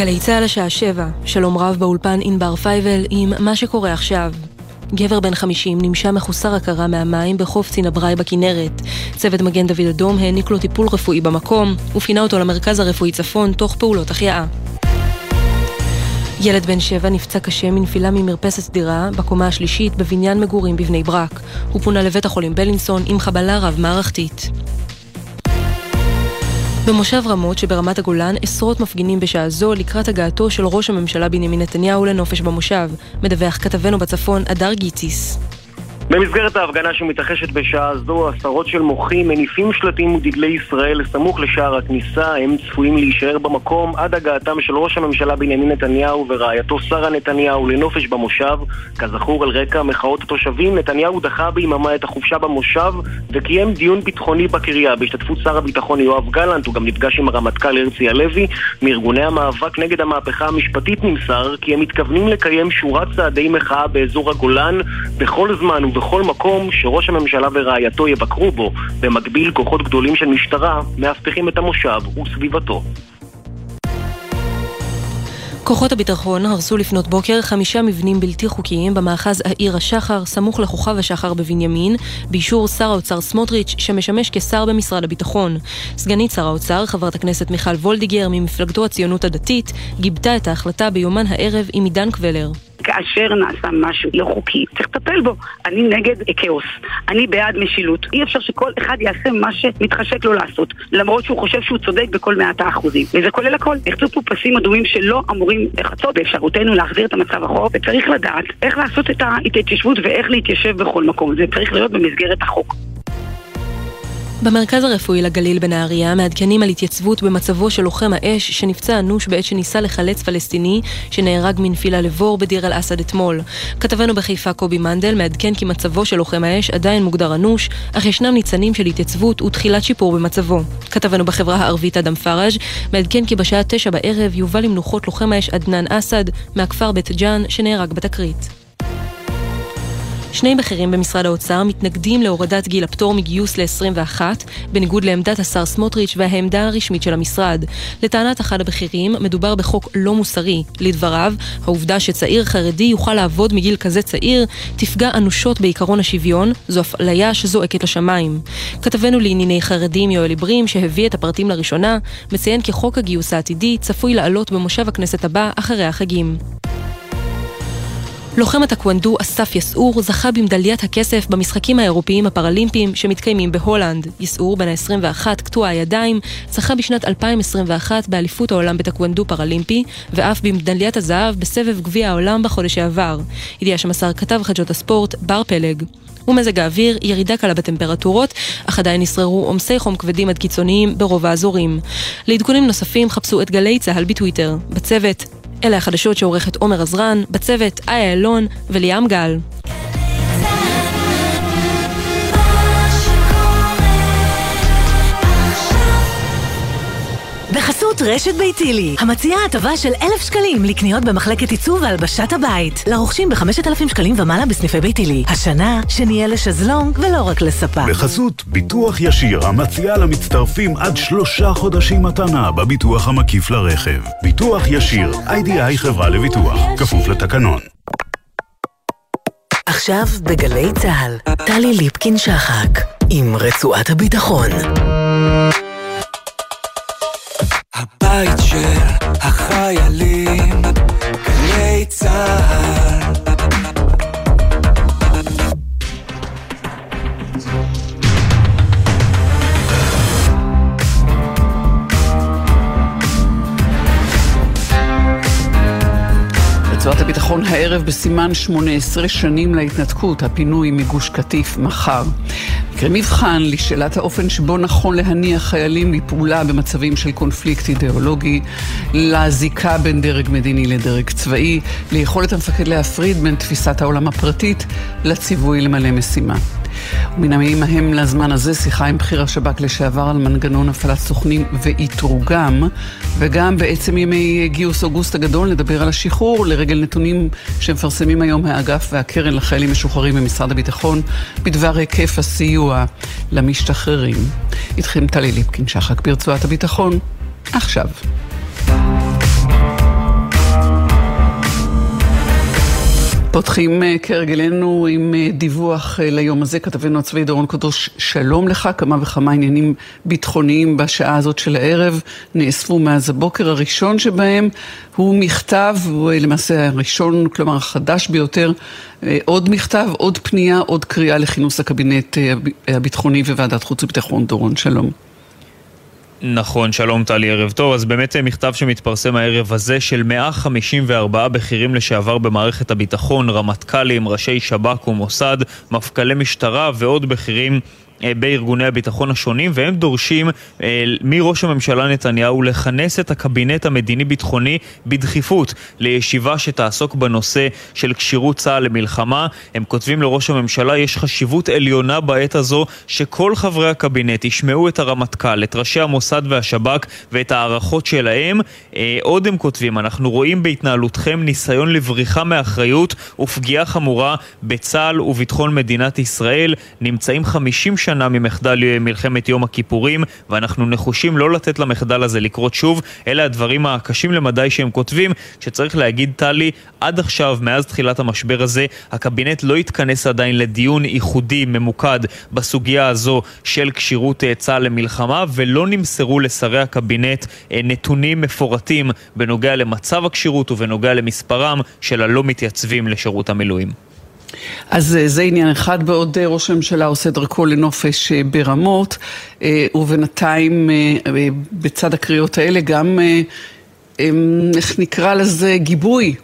גלי צה"ל השעה שבע, שלום רב באולפן ענבר פייבל עם מה שקורה עכשיו. גבר בן 50 נמשה מחוסר הכרה מהמים בחוף צינבראי בכנרת. צוות מגן דוד אדום העניק לו טיפול רפואי במקום, ופינה אותו למרכז הרפואי צפון תוך פעולות החייאה. ילד בן שבע נפצע קשה מנפילה ממרפסת דירה בקומה השלישית בבניין מגורים בבני ברק. הוא פונה לבית החולים בלינסון עם חבלה רב-מערכתית. במושב רמות שברמת הגולן עשרות מפגינים בשעה זו לקראת הגעתו של ראש הממשלה בנימין נתניהו לנופש במושב, מדווח כתבנו בצפון אדר גיציס. במסגרת ההפגנה שמתרחשת בשעה זו, עשרות של מוחים מניפים שלטים ודגלי ישראל לסמוך לשער הכניסה. הם צפויים להישאר במקום עד הגעתם של ראש הממשלה בנימין נתניהו ורעייתו שרה נתניהו לנופש במושב. כזכור, על רקע מחאות התושבים, נתניהו דחה ביממה את החופשה במושב וקיים דיון ביטחוני בקריה בהשתתפות שר הביטחון יואב גלנט. הוא גם נפגש עם הרמטכ"ל הרצי הלוי. מארגוני המאבק נגד המהפכה המשפטית נמסר כי הם מתכוונים לקיים שורת צעדי מחאה באזור הגולן בכל זמן בכל מקום שראש הממשלה ורעייתו יבקרו בו. במקביל, כוחות גדולים של משטרה מאבטחים את המושב וסביבתו. כוחות הביטחון הרסו לפנות בוקר חמישה מבנים בלתי חוקיים במאחז העיר השחר, סמוך לכוכב השחר בבנימין, באישור שר האוצר סמוטריץ', שמשמש כשר במשרד הביטחון. סגנית שר האוצר, חברת הכנסת מיכל וולדיגר ממפלגתו הציונות הדתית, גיבתה את ההחלטה ביומן הערב עם עידן קבלר. כאשר נעשה משהו לא חוקי, צריך לטפל בו. אני נגד כאוס, אני בעד משילות. אי אפשר שכל אחד יעשה מה שמתחשק לו לעשות, למרות שהוא חושב שהוא צודק בכל מעט האחוזים. וזה כולל הכל. נחצו פה פסים אדומים שלא אמורים לחצות באפשרותנו להחזיר את המצב החוק, וצריך לדעת איך לעשות את ההתיישבות ואיך להתיישב בכל מקום. זה צריך להיות במסגרת החוק. במרכז הרפואי לגליל בנהריה מעדכנים על התייצבות במצבו של לוחם האש שנפצע אנוש בעת שניסה לחלץ פלסטיני שנהרג מנפילה לבור בדיר אל אסד אתמול. כתבנו בחיפה קובי מנדל מעדכן כי מצבו של לוחם האש עדיין מוגדר אנוש, אך ישנם ניצנים של התייצבות ותחילת שיפור במצבו. כתבנו בחברה הערבית אדם פראז' מעדכן כי בשעה תשע בערב יובא למנוחות לוחם האש עדנאן אסד מהכפר בית ג'אן שנהרג בתקרית. שני בכירים במשרד האוצר מתנגדים להורדת גיל הפטור מגיוס ל-21, בניגוד לעמדת השר סמוטריץ' והעמדה הרשמית של המשרד. לטענת אחד הבכירים, מדובר בחוק לא מוסרי. לדבריו, העובדה שצעיר חרדי יוכל לעבוד מגיל כזה צעיר, תפגע אנושות בעקרון השוויון, זו אפליה שזועקת לשמיים. כתבנו לענייני חרדים יואל עיברים, שהביא את הפרטים לראשונה, מציין כי חוק הגיוס העתידי צפוי לעלות במושב הכנסת הבא אחרי החגים. לוחם הטקוונדו אסף יסעור זכה במדליית הכסף במשחקים האירופיים הפראלימפיים שמתקיימים בהולנד. יסעור, בן ה-21, קטוע הידיים, זכה בשנת 2021 באליפות העולם בטקוונדו פראלימפי, ואף במדליית הזהב בסבב גביע העולם בחודש שעבר. ידיעה שמסר כתב חדשות הספורט, בר פלג. ומזג האוויר, ירידה קלה בטמפרטורות, אך עדיין ישררו עומסי חום כבדים עד קיצוניים ברוב האזורים. לעדכונים נוספים חפשו את גלי צה"ל בטוויטר. בצוות, אלה החדשות שעורכת עומר עזרן, בצוות איה אלון וליאם גל. בחסות רשת ביתילי, המציעה הטבה של אלף שקלים לקניות במחלקת עיצוב והלבשת הבית. לרוכשים בחמשת אלפים שקלים ומעלה בסניפי ביתילי. השנה, שנהיה לשזלונג ולא רק לספה. בחסות ביטוח ישיר, המציעה למצטרפים עד שלושה חודשים מתנה בביטוח המקיף לרכב. ביטוח ישיר, איי-די-איי חברה לביטוח, כפוף לתקנון. עכשיו בגלי צה"ל, טלי ליפקין-שחק, עם רצועת הביטחון. הבית של החיילים, גלי צה"ל רצועת הביטחון הערב בסימן 18 שנים להתנתקות, הפינוי מגוש קטיף מחר. מקרה מבחן לשאלת האופן שבו נכון להניח חיילים לפעולה במצבים של קונפליקט אידיאולוגי, לזיקה בין דרג מדיני לדרג צבאי, ליכולת המפקד להפריד בין תפיסת העולם הפרטית לציווי למלא משימה. ומן המילים ההם לזמן הזה שיחה עם בכיר השב"כ לשעבר על מנגנון הפעלת סוכנים ואיתרוגם, וגם בעצם ימי גיוס אוגוסט הגדול נדבר על השחרור לרגל נתונים שמפרסמים היום האגף והקרן לחיילים משוחררים במשרד הביטחון בדבר היקף הסיוע למשתחררים. איתכם טלי ליפקין שחק ברצועת הביטחון, עכשיו. פותחים אה, כהרגלנו עם אה, דיווח אה, ליום הזה, כתבנו הצבאי דורון קדוש, שלום לך, כמה וכמה עניינים ביטחוניים בשעה הזאת של הערב. נאספו מאז הבוקר, הראשון שבהם הוא מכתב, הוא למעשה הראשון, כלומר החדש ביותר, עוד מכתב, עוד פנייה, עוד קריאה לכינוס הקבינט הביטחוני וועדת חוץ וביטחון, דורון, שלום. נכון, שלום טלי, ערב טוב. אז באמת אה, מכתב שמתפרסם הערב הזה של 154 בכירים לשעבר במערכת הביטחון, רמטכ"לים, ראשי שב"כ ומוסד, מפכ"לי משטרה ועוד בכירים בארגוני הביטחון השונים, והם דורשים אה, מראש הממשלה נתניהו לכנס את הקבינט המדיני-ביטחוני בדחיפות לישיבה שתעסוק בנושא של כשירות צה"ל למלחמה. הם כותבים לראש הממשלה, יש חשיבות עליונה בעת הזו שכל חברי הקבינט ישמעו את הרמטכ"ל, את ראשי המוסד והשב"כ ואת ההערכות שלהם. אה, עוד הם כותבים, אנחנו רואים בהתנהלותכם ניסיון לבריחה מאחריות ופגיעה חמורה בצה"ל וביטחון מדינת ישראל. נמצאים 50 שנה שנה ממחדל מלחמת יום הכיפורים, ואנחנו נחושים לא לתת למחדל הזה לקרות שוב. אלה הדברים הקשים למדי שהם כותבים, שצריך להגיד, טלי, עד עכשיו, מאז תחילת המשבר הזה, הקבינט לא התכנס עדיין לדיון ייחודי, ממוקד, בסוגיה הזו של כשירות אה, צה"ל למלחמה, ולא נמסרו לשרי הקבינט אה, נתונים מפורטים בנוגע למצב הכשירות ובנוגע למספרם של הלא מתייצבים לשירות המילואים. אז אה, זה עניין אחד, בעוד אה, ראש הממשלה עושה דרכו לנופש אה, ברמות, ובינתיים בצד הקריאות האלה גם, איך נקרא לזה, גיבוי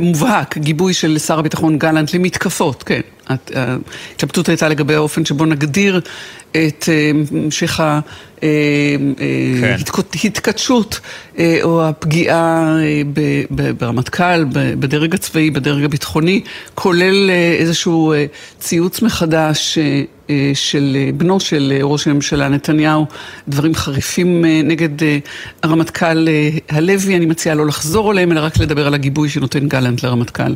מובהק, גיבוי של שר הביטחון גלנט למתקפות, כן. ההתלבטות הייתה לגבי האופן שבו נגדיר את המשך ההתכתשות כן. או הפגיעה ברמטכ"ל, בדרג הצבאי, בדרג הביטחוני, כולל איזשהו ציוץ מחדש של בנו של ראש הממשלה נתניהו, דברים חריפים נגד הרמטכ"ל הלוי, אני מציעה לא לחזור עליהם, אלא רק לדבר על הגיבוי שנותן גלנט לרמטכ"ל.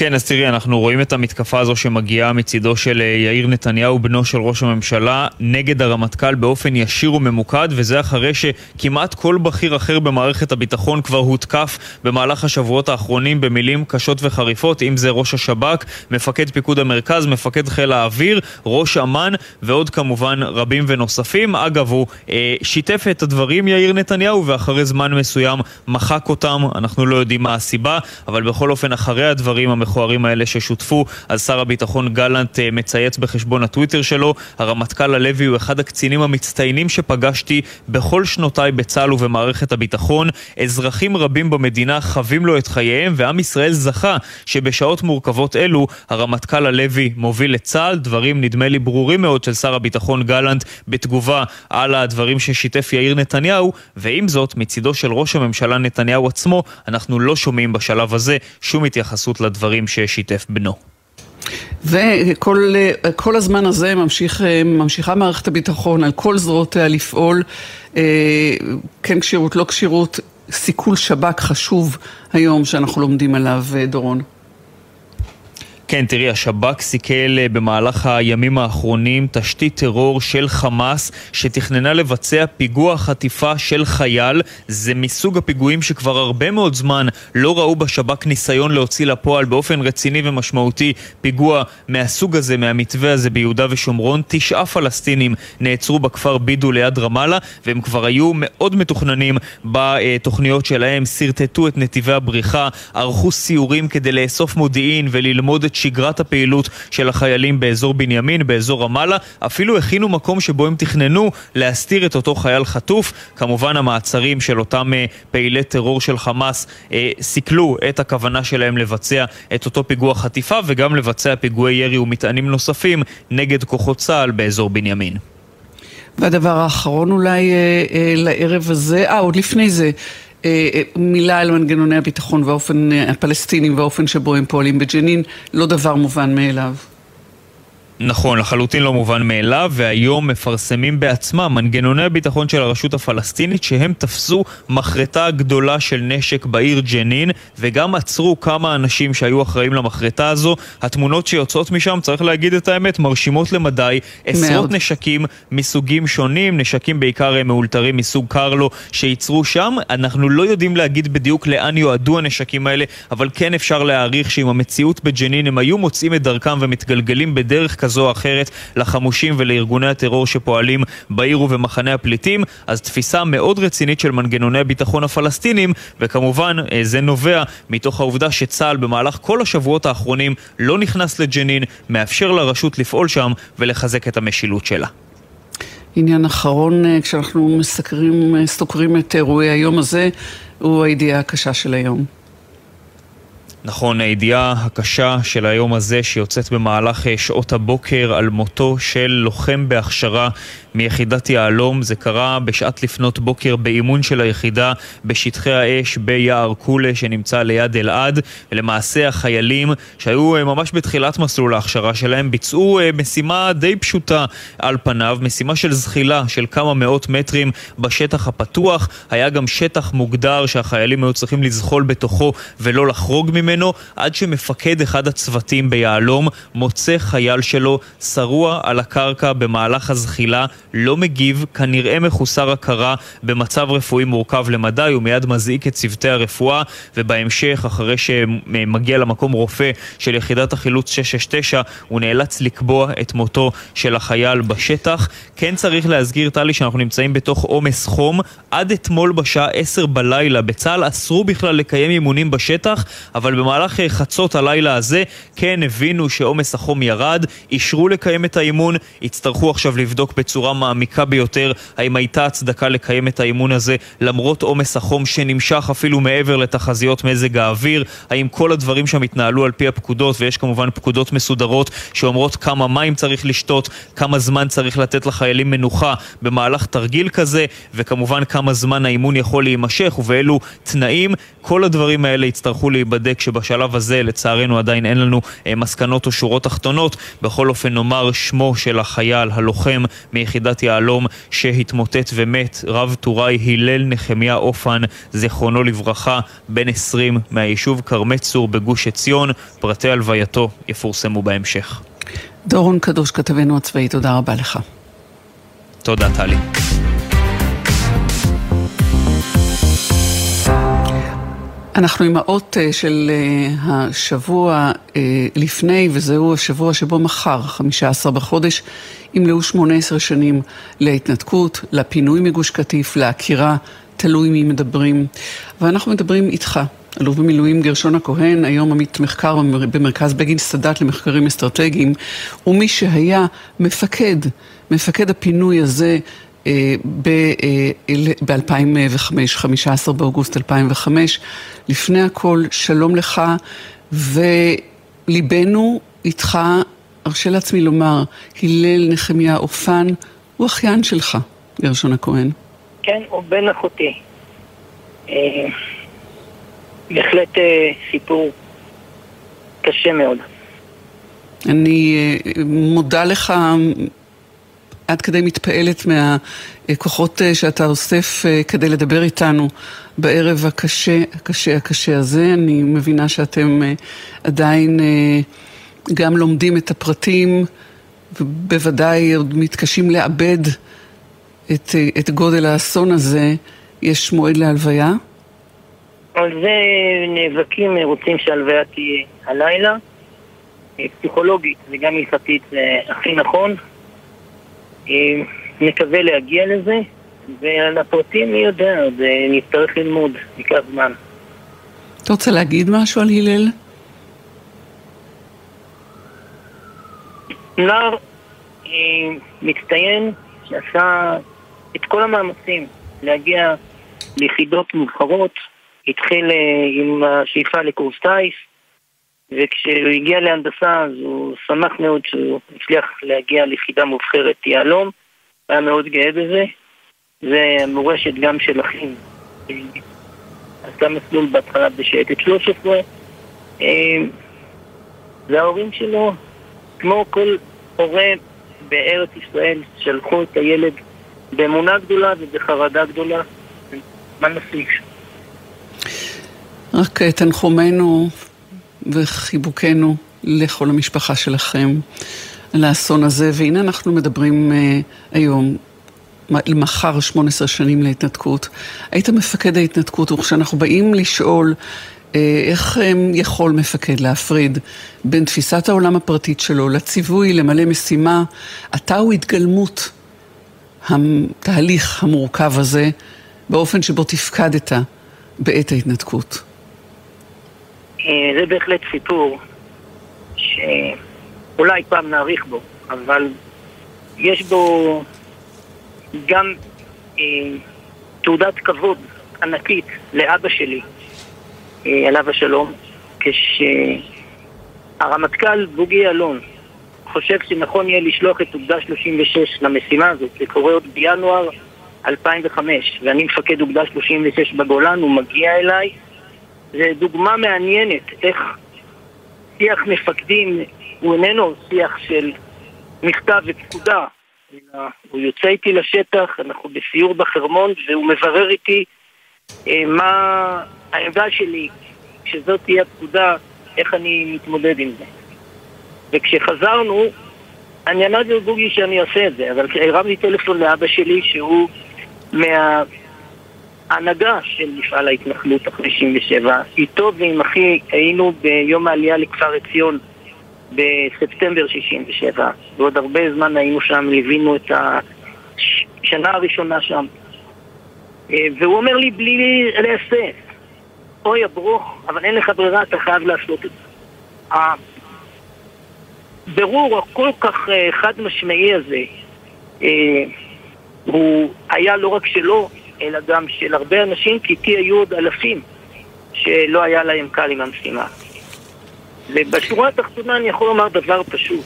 כן, אז תראי, אנחנו רואים את המתקפה הזו שמגיעה מצידו של אה, יאיר נתניהו, בנו של ראש הממשלה, נגד הרמטכ"ל באופן ישיר וממוקד, וזה אחרי שכמעט כל בכיר אחר במערכת הביטחון כבר הותקף במהלך השבועות האחרונים במילים קשות וחריפות, אם זה ראש השב"כ, מפקד פיקוד המרכז, מפקד חיל האוויר, ראש אמ"ן, ועוד כמובן רבים ונוספים. אגב, הוא אה, שיתף את הדברים, יאיר נתניהו, ואחרי זמן מסוים מחק אותם, אנחנו לא יודעים מה הסיבה, אבל בכל אופן, אחרי הדברים המכוערים האלה ששותפו, אז שר הביטחון גלנט אה, מצייץ בחשבון הטוויטר שלו, הרמטכ"ל הלוי הוא אחד הקצינים המצטיינים שפגשתי בכל שנותיי בצה"ל ובמערכת הביטחון. אזרחים רבים במדינה חווים לו את חייהם, ועם ישראל זכה שבשעות מורכבות אלו הרמטכ"ל הלוי מוביל את צה"ל. דברים נדמה לי ברורים מאוד של שר הביטחון גלנט בתגובה על הדברים ששיתף יאיר נתניהו, ועם זאת, מצידו של ראש הממשלה נתניהו עצמו, אנחנו לא שומעים בשלב הזה שום התייחסות לדברים הדברים ששיתף בנו. וכל הזמן הזה ממשיך, ממשיכה מערכת הביטחון על כל זרועותיה לפעול, אה, כן כשירות, לא כשירות, סיכול שב"כ חשוב היום שאנחנו לומדים עליו, אה, דורון. כן, תראי, השב"כ סיכל אה, במהלך הימים האחרונים תשתית טרור של חמאס שתכננה לבצע פיגוע חטיפה של חייל. זה מסוג הפיגועים שכבר הרבה מאוד זמן לא ראו בשב"כ ניסיון להוציא לפועל באופן רציני ומשמעותי פיגוע מהסוג הזה, מהמתווה הזה ביהודה ושומרון. תשעה פלסטינים נעצרו בכפר בידו ליד רמאללה, והם כבר היו מאוד מתוכננים בתוכניות שלהם, שרטטו את נתיבי הבריחה, ערכו סיורים כדי לאסוף מודיעין וללמוד את שגרת הפעילות של החיילים באזור בנימין, באזור רמאללה. אפילו הכינו מקום שבו הם תכננו להסתיר את אותו חייל חטוף. כמובן המעצרים של אותם אה, פעילי טרור של חמאס אה, סיכלו את הכוונה שלהם לבצע את אותו פיגוע חטיפה וגם לבצע פיגועי ירי ומטענים נוספים נגד כוחות צה"ל באזור בנימין. והדבר האחרון אולי אה, אה, לערב הזה, אה, עוד לפני זה, מילה על מנגנוני הביטחון והאופן, אה, הפלסטינים והאופן שבו הם פועלים בג'נין, לא דבר מובן מאליו. נכון, לחלוטין לא מובן מאליו, והיום מפרסמים בעצמם מנגנוני הביטחון של הרשות הפלסטינית שהם תפסו מחרטה גדולה של נשק בעיר ג'נין, וגם עצרו כמה אנשים שהיו אחראים למחרטה הזו. התמונות שיוצאות משם, צריך להגיד את האמת, מרשימות למדי. עשרות מאוד. נשקים מסוגים שונים, נשקים בעיקר מאולתרים מסוג קרלו, שייצרו שם. אנחנו לא יודעים להגיד בדיוק לאן יועדו הנשקים האלה, אבל כן אפשר להעריך שעם המציאות בג'נין הם היו מוצאים את דרכם ומתגלגלים בדרך כזו כזו או אחרת לחמושים ולארגוני הטרור שפועלים בעיר ובמחנה הפליטים, אז תפיסה מאוד רצינית של מנגנוני הביטחון הפלסטינים, וכמובן אה, זה נובע מתוך העובדה שצה"ל במהלך כל השבועות האחרונים לא נכנס לג'נין, מאפשר לרשות לפעול שם ולחזק את המשילות שלה. עניין אחרון, אה, כשאנחנו מסקרים, אה, סוקרים את אירועי היום הזה, הוא הידיעה הקשה של היום. נכון, הידיעה הקשה של היום הזה שיוצאת במהלך אה, שעות הבוקר על מותו של לוחם בהכשרה מיחידת יהלום. זה קרה בשעת לפנות בוקר באימון של היחידה בשטחי האש ביער קולה שנמצא ליד אלעד. ולמעשה החיילים שהיו אה, ממש בתחילת מסלול ההכשרה שלהם ביצעו אה, משימה די פשוטה על פניו, משימה של זחילה של כמה מאות מטרים בשטח הפתוח. היה גם שטח מוגדר שהחיילים היו צריכים לזחול בתוכו ולא לחרוג ממנו, עד שמפקד אחד הצוותים ביהלום מוצא חייל שלו שרוע על הקרקע במהלך הזחילה לא מגיב, כנראה מחוסר הכרה במצב רפואי מורכב למדי, הוא מיד מזעיק את צוותי הרפואה, ובהמשך, אחרי שמגיע למקום רופא של יחידת החילוץ 669, הוא נאלץ לקבוע את מותו של החייל בשטח. כן צריך להזכיר, טלי, שאנחנו נמצאים בתוך עומס חום. עד אתמול בשעה 10 בלילה בצה"ל אסרו בכלל לקיים אימונים בשטח, אבל במהלך חצות הלילה הזה כן הבינו שעומס החום ירד, אישרו לקיים את האימון, יצטרכו עכשיו לבדוק בצורה בצורה מעמיקה ביותר האם הייתה הצדקה לקיים את האימון הזה למרות עומס החום שנמשך אפילו מעבר לתחזיות מזג האוויר, האם כל הדברים שם התנהלו על פי הפקודות, ויש כמובן פקודות מסודרות שאומרות כמה מים צריך לשתות, כמה זמן צריך לתת לחיילים מנוחה במהלך תרגיל כזה, וכמובן כמה זמן האימון יכול להימשך ובאילו תנאים. כל הדברים האלה יצטרכו להיבדק שבשלב הזה לצערנו עדיין אין לנו אה, מסקנות או שורות תחתונות. בכל אופן נאמר שמו של החייל, הלוחם מיחידת יחידת יהלום שהתמוטט ומת, רב טוראי הלל נחמיה אופן, זיכרונו לברכה, בן 20 מהיישוב כרמי צור בגוש עציון. פרטי הלווייתו יפורסמו בהמשך. דורון קדוש, כתבנו הצבאי, תודה רבה לך. תודה, טלי. אנחנו עם האות אה, של אה, השבוע אה, לפני, וזהו השבוע שבו מחר, 15 בחודש, ימלאו 18 שנים להתנתקות, לפינוי מגוש קטיף, לעקירה, תלוי מי מדברים. ואנחנו מדברים איתך, אלוף במילואים גרשון הכהן, היום עמית מחקר במרכז בגין סאדאת למחקרים אסטרטגיים, ומי שהיה מפקד, מפקד הפינוי הזה ב-2005, 15 באוגוסט 2005. לפני הכל, שלום לך, וליבנו איתך, ארשה לעצמי לומר, הלל נחמיה אופן, הוא אחיין שלך, גרשון הכהן. כן, הוא בן אחותי. אה, בהחלט אה, סיפור קשה מאוד. אני אה, מודה לך עד כדי מתפעלת מהכוחות אה, שאתה אוסף אה, כדי לדבר איתנו בערב הקשה, הקשה, הקשה הזה. אני מבינה שאתם אה, עדיין גם לומדים את הפרטים, ובוודאי עוד מתקשים לאבד את, את גודל האסון הזה. יש מועד להלוויה? על זה נאבקים, רוצים שהלוויה תהיה הלילה. פסיכולוגית וגם הלכתית זה הכי נכון, נקווה להגיע לזה, ועל הפרטים מי יודע, זה נצטרך ללמוד, ייקח זמן. אתה רוצה להגיד משהו על הלל? נער אה, מצטיין שעשה את כל המאמצים להגיע ליחידות מובחרות, התחיל אה, עם השאיפה לקורס טיס, וכשהוא הגיע להנדסה אז הוא שמח מאוד שהוא הצליח להגיע ליחידה מובחרת יהלום, היה מאוד גאה בזה. זה מורשת גם של אחים. עשה מסלול בהתחלה בשייטת 13. וההורים שלו, כמו כל הורה בארץ ישראל שלחו את הילד באמונה גדולה ובחרדה גדולה. מה נפיק? רק אה, תנחומינו וחיבוקנו לכל המשפחה שלכם על האסון הזה, והנה אנחנו מדברים uh, היום, מחר 18 שנים להתנתקות. היית מפקד ההתנתקות, וכשאנחנו באים לשאול uh, איך um, יכול מפקד להפריד בין תפיסת העולם הפרטית שלו לציווי למלא משימה, אתה הוא התגלמות התהליך המורכב הזה באופן שבו תפקדת בעת ההתנתקות. זה בהחלט סיפור שאולי פעם נאריך בו, אבל יש בו גם אה, תעודת כבוד ענקית לאבא שלי, אה, עליו השלום, כשהרמטכ"ל בוגי יעלון חושב שנכון יהיה לשלוח את אוגדה 36 למשימה הזאת, זה קורה עוד בינואר 2005, ואני מפקד אוגדה 36 בגולן, הוא מגיע אליי זה דוגמה מעניינת איך שיח מפקדים הוא איננו שיח של מכתב ופקודה, אלא הוא יוצא איתי לשטח, אנחנו בסיור בחרמון והוא מברר איתי אה, מה העמדה שלי, שזאת תהיה הפקודה, איך אני מתמודד עם זה. וכשחזרנו, אני אמרתי לבוגי שאני אעשה את זה, אבל הרמתי טלפון לאבא שלי שהוא מה... ההנהגה של מפעל ההתנחלות אחרי 97, איתו ועם אחי היינו ביום העלייה לכפר עציון בספטמבר 67, ועוד הרבה זמן היינו שם, ליווינו את השנה הראשונה שם. אה, והוא אומר לי בלי להסס, אוי הברוך, אבל אין לך ברירה, אתה חייב לעשות את זה. הבירור הכל כך אה, חד משמעי הזה, אה, הוא היה לא רק שלו, אלא גם של הרבה אנשים, כי איתי היו עוד אלפים שלא היה להם קל עם המשימה. ובשורה התחתונה אני יכול לומר דבר פשוט.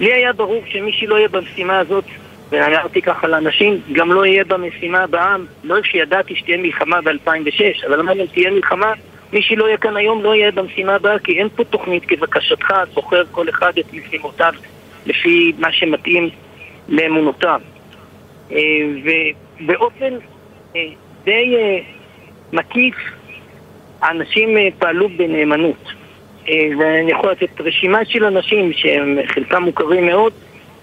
לי היה ברור שמי שלא יהיה במשימה הזאת, ואמרתי ככה לאנשים, גם לא יהיה במשימה הבאה, לא שידעתי שתהיה מלחמה ב-2006, אבל אמרתי, אם תהיה מלחמה, מי שלא יהיה כאן היום לא יהיה במשימה הבאה, כי אין פה תוכנית כבקשתך, בוחר כל אחד את משימותיו לפי מה שמתאים לאמונותיו. אה, ובאופן אה, די אה, מקיף האנשים פעלו בנאמנות. ואני יכול לתת רשימה של אנשים שהם חלקם מוכרים מאוד,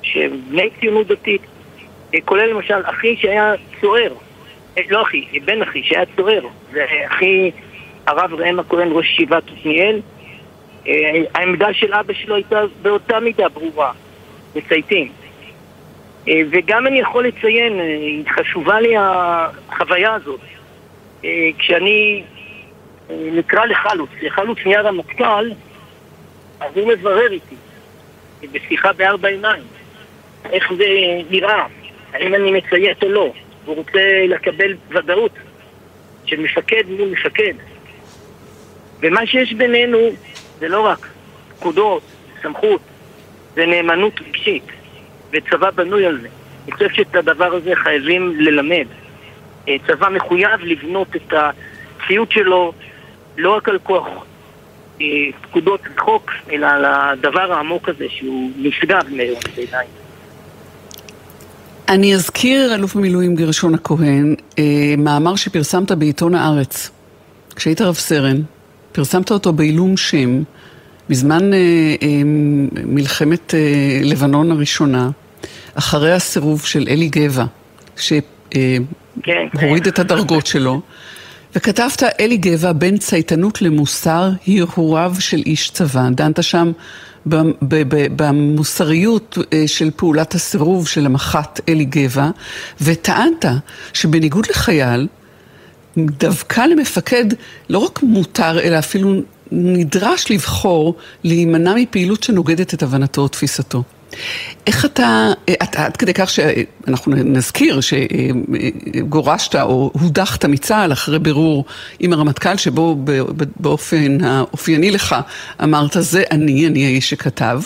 שהם בני ציונות דתית, כולל למשל אחי שהיה צוער, לא אחי, בן אחי שהיה צוער, ואחי הרב ראם הכהן ראש ישיבת עתניאל, העמדה של אבא שלו הייתה באותה מידה ברורה, מצייתים. אה, וגם אני יכול לציין, אה, חשובה לי החוויה הזאת. אה, כשאני נקרא לחלוץ, לחלוץ נהיה רמטכ"ל, אז הוא מברר איתי, בשיחה בארבע עיניים, איך זה נראה, האם אני מציית או לא. הוא רוצה לקבל ודאות של מפקד מול מפקד. ומה שיש בינינו זה לא רק פקודות, סמכות, זה נאמנות רגשית. וצבא בנוי על זה. אני חושב שאת הדבר הזה חייבים ללמד. אה, צבא מחויב לבנות את הציות שלו לא רק על כוח אה, פקודות חוק, אלא על הדבר העמוק הזה שהוא נשגב בעיניי. אני אזכיר, אלוף המילואים גרשון הכהן, אה, מאמר שפרסמת בעיתון הארץ, כשהיית רב סרן, פרסמת אותו בעילום שם, בזמן אה, אה, מלחמת אה, לבנון הראשונה, אחרי הסירוב של אלי גבע, שהוריד כן, כן. את הדרגות שלו, וכתבת, אלי גבע, בין צייתנות למוסר, הרהוריו של איש צבא. דנת שם במוסריות אה, של פעולת הסירוב של המח"ט אלי גבע, וטענת שבניגוד לחייל, דווקא למפקד לא רק מותר, אלא אפילו נדרש לבחור להימנע מפעילות שנוגדת את הבנתו או תפיסתו. איך אתה, אתה עד כדי כך שאנחנו נזכיר שגורשת או הודחת מצה"ל אחרי בירור עם הרמטכ"ל שבו באופן האופייני לך אמרת זה אני, אני האיש שכתב,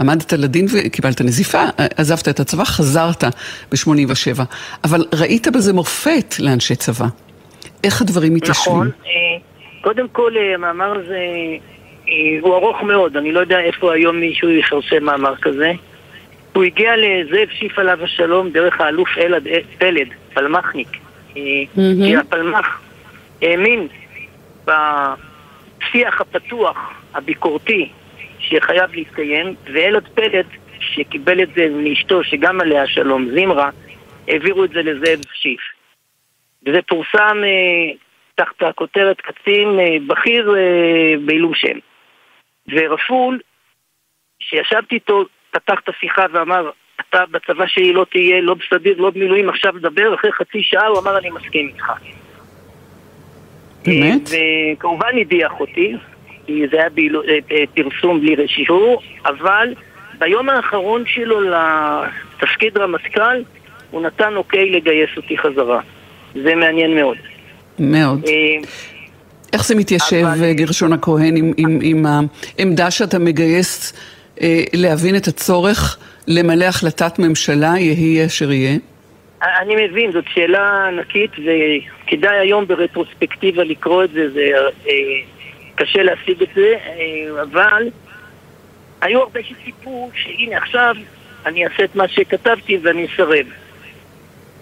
עמדת לדין וקיבלת נזיפה, עזבת את הצבא, חזרת ב-87, אבל ראית בזה מופת לאנשי צבא. איך הדברים מתיישבים? נכון, אה, קודם כל, אה, המאמר הזה הוא ארוך מאוד, אני לא יודע איפה היום מישהו יפרסם מאמר כזה. הוא הגיע לזאב שיף עליו השלום דרך האלוף אלעד פלד, פלמחניק. כי הפלמח האמין בשיח הפתוח, הביקורתי, שחייב להתקיים, ואלעד פלד, שקיבל את זה מאשתו, שגם עליה שלום, זמרה, העבירו את זה לזאב שיף. וזה פורסם אה, תחת הכותרת קצין אה, בכיר אה, בעילום שם. ורפול, שישבתי איתו, פתח את השיחה ואמר, אתה בצבא שלי לא תהיה, לא בסדיר, לא במילואים, עכשיו דבר, אחרי חצי שעה הוא אמר, אני מסכים איתך. באמת? וכמובן הדיח אותי, כי זה היה בילו, אה, אה, פרסום בלי רשיעור, אבל ביום האחרון שלו לתפקיד רמטכ"ל, הוא נתן אוקיי לגייס אותי חזרה. זה מעניין מאוד. מאוד. אה, איך זה מתיישב, אבל- גרשון הכהן, עם, עם, עם העמדה שאתה מגייס אה, להבין את הצורך למלא החלטת ממשלה, יהי אשר יהיה? אני מבין, זאת שאלה ענקית וכדאי היום ברטרוספקטיבה לקרוא את זה, זה אה, קשה להשיג את זה, אה, אבל היו הרבה שציפו שהנה עכשיו אני אעשה את מה שכתבתי ואני אסרב.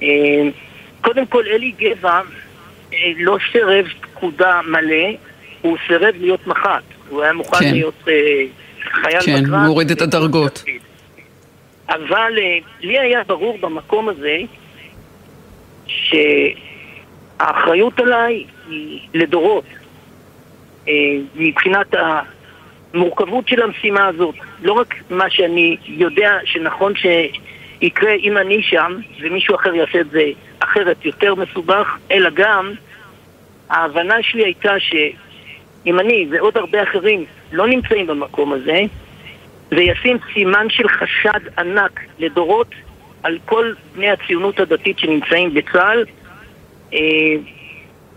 אה, קודם כל אלי גבע אה, לא סירב פקודה מלא, הוא סירב להיות מח"ט, הוא היה מוכן כן. להיות אה, חייל כן, בקרב. הוא הוריד את הדרגות. אבל אה, לי היה ברור במקום הזה שהאחריות עליי היא לדורות אה, מבחינת המורכבות של המשימה הזאת. לא רק מה שאני יודע שנכון שיקרה אם אני שם ומישהו אחר יעשה את זה אחרת יותר מסובך, אלא גם ההבנה שלי הייתה שאם אני ועוד הרבה אחרים לא נמצאים במקום הזה, זה ישים סימן של חשד ענק לדורות על כל בני הציונות הדתית שנמצאים בצה"ל. אה,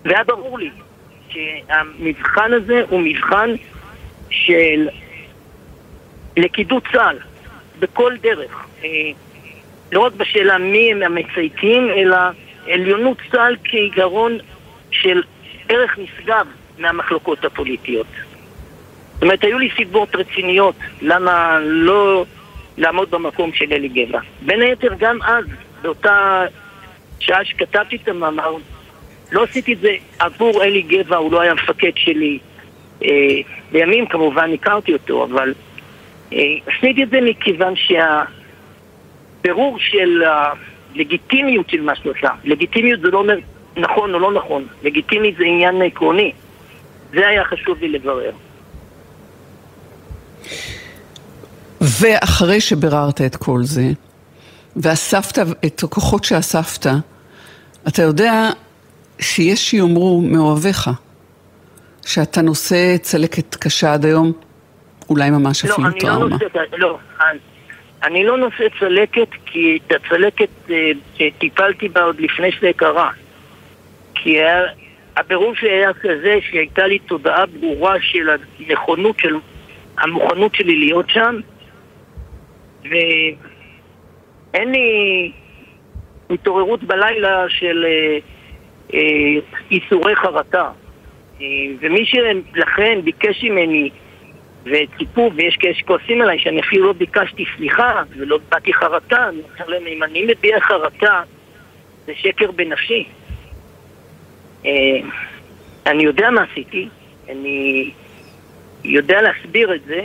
והיה ברור לי שהמבחן הזה הוא מבחן של לכידות צה"ל בכל דרך. אה, לא רק בשאלה מי הם המצייתים אלא עליונות צה"ל כעיקרון של ערך נשגב מהמחלוקות הפוליטיות זאת אומרת, היו לי סיבות רציניות למה לא לעמוד במקום של אלי גבע. בין היתר, גם אז, באותה שעה שכתבתי את המאמר, לא עשיתי את זה עבור אלי גבע, הוא לא היה המפקד שלי. אה, לימים כמובן הכרתי אותו, אבל אה, עשיתי את זה מכיוון שהבירור של הלגיטימיות של מה שהוא עשה, לגיטימיות זה לא אומר נכון או לא נכון, לגיטימית זה עניין עקרוני. זה היה חשוב לי לברר. ואחרי שביררת את כל זה, ואספת את הכוחות שאספת, אתה יודע שיש שיאמרו מאוהביך שאתה נושא צלקת קשה עד היום, אולי ממש לא, אפילו אני לא טראומה. נושא, לא, אני- לא נושא צלקת כי את הצלקת אה, אה, טיפלתי בה עוד לפני שזה קרה. כי הבירור שלי היה כזה שהייתה לי תודעה ברורה של הנכונות של, המוכנות שלי להיות שם ואין לי התעוררות בלילה של אה, איסורי חרטה. ומי שלכן ביקש ממני וציפו, ויש כאלה שכועסים עליי שאני אפילו לא ביקשתי סליחה ולא באתי חרטה, אני אומר להם, אם אני מביע חרטה, זה שקר בנפשי. אה, אני יודע מה עשיתי, אני יודע להסביר את זה,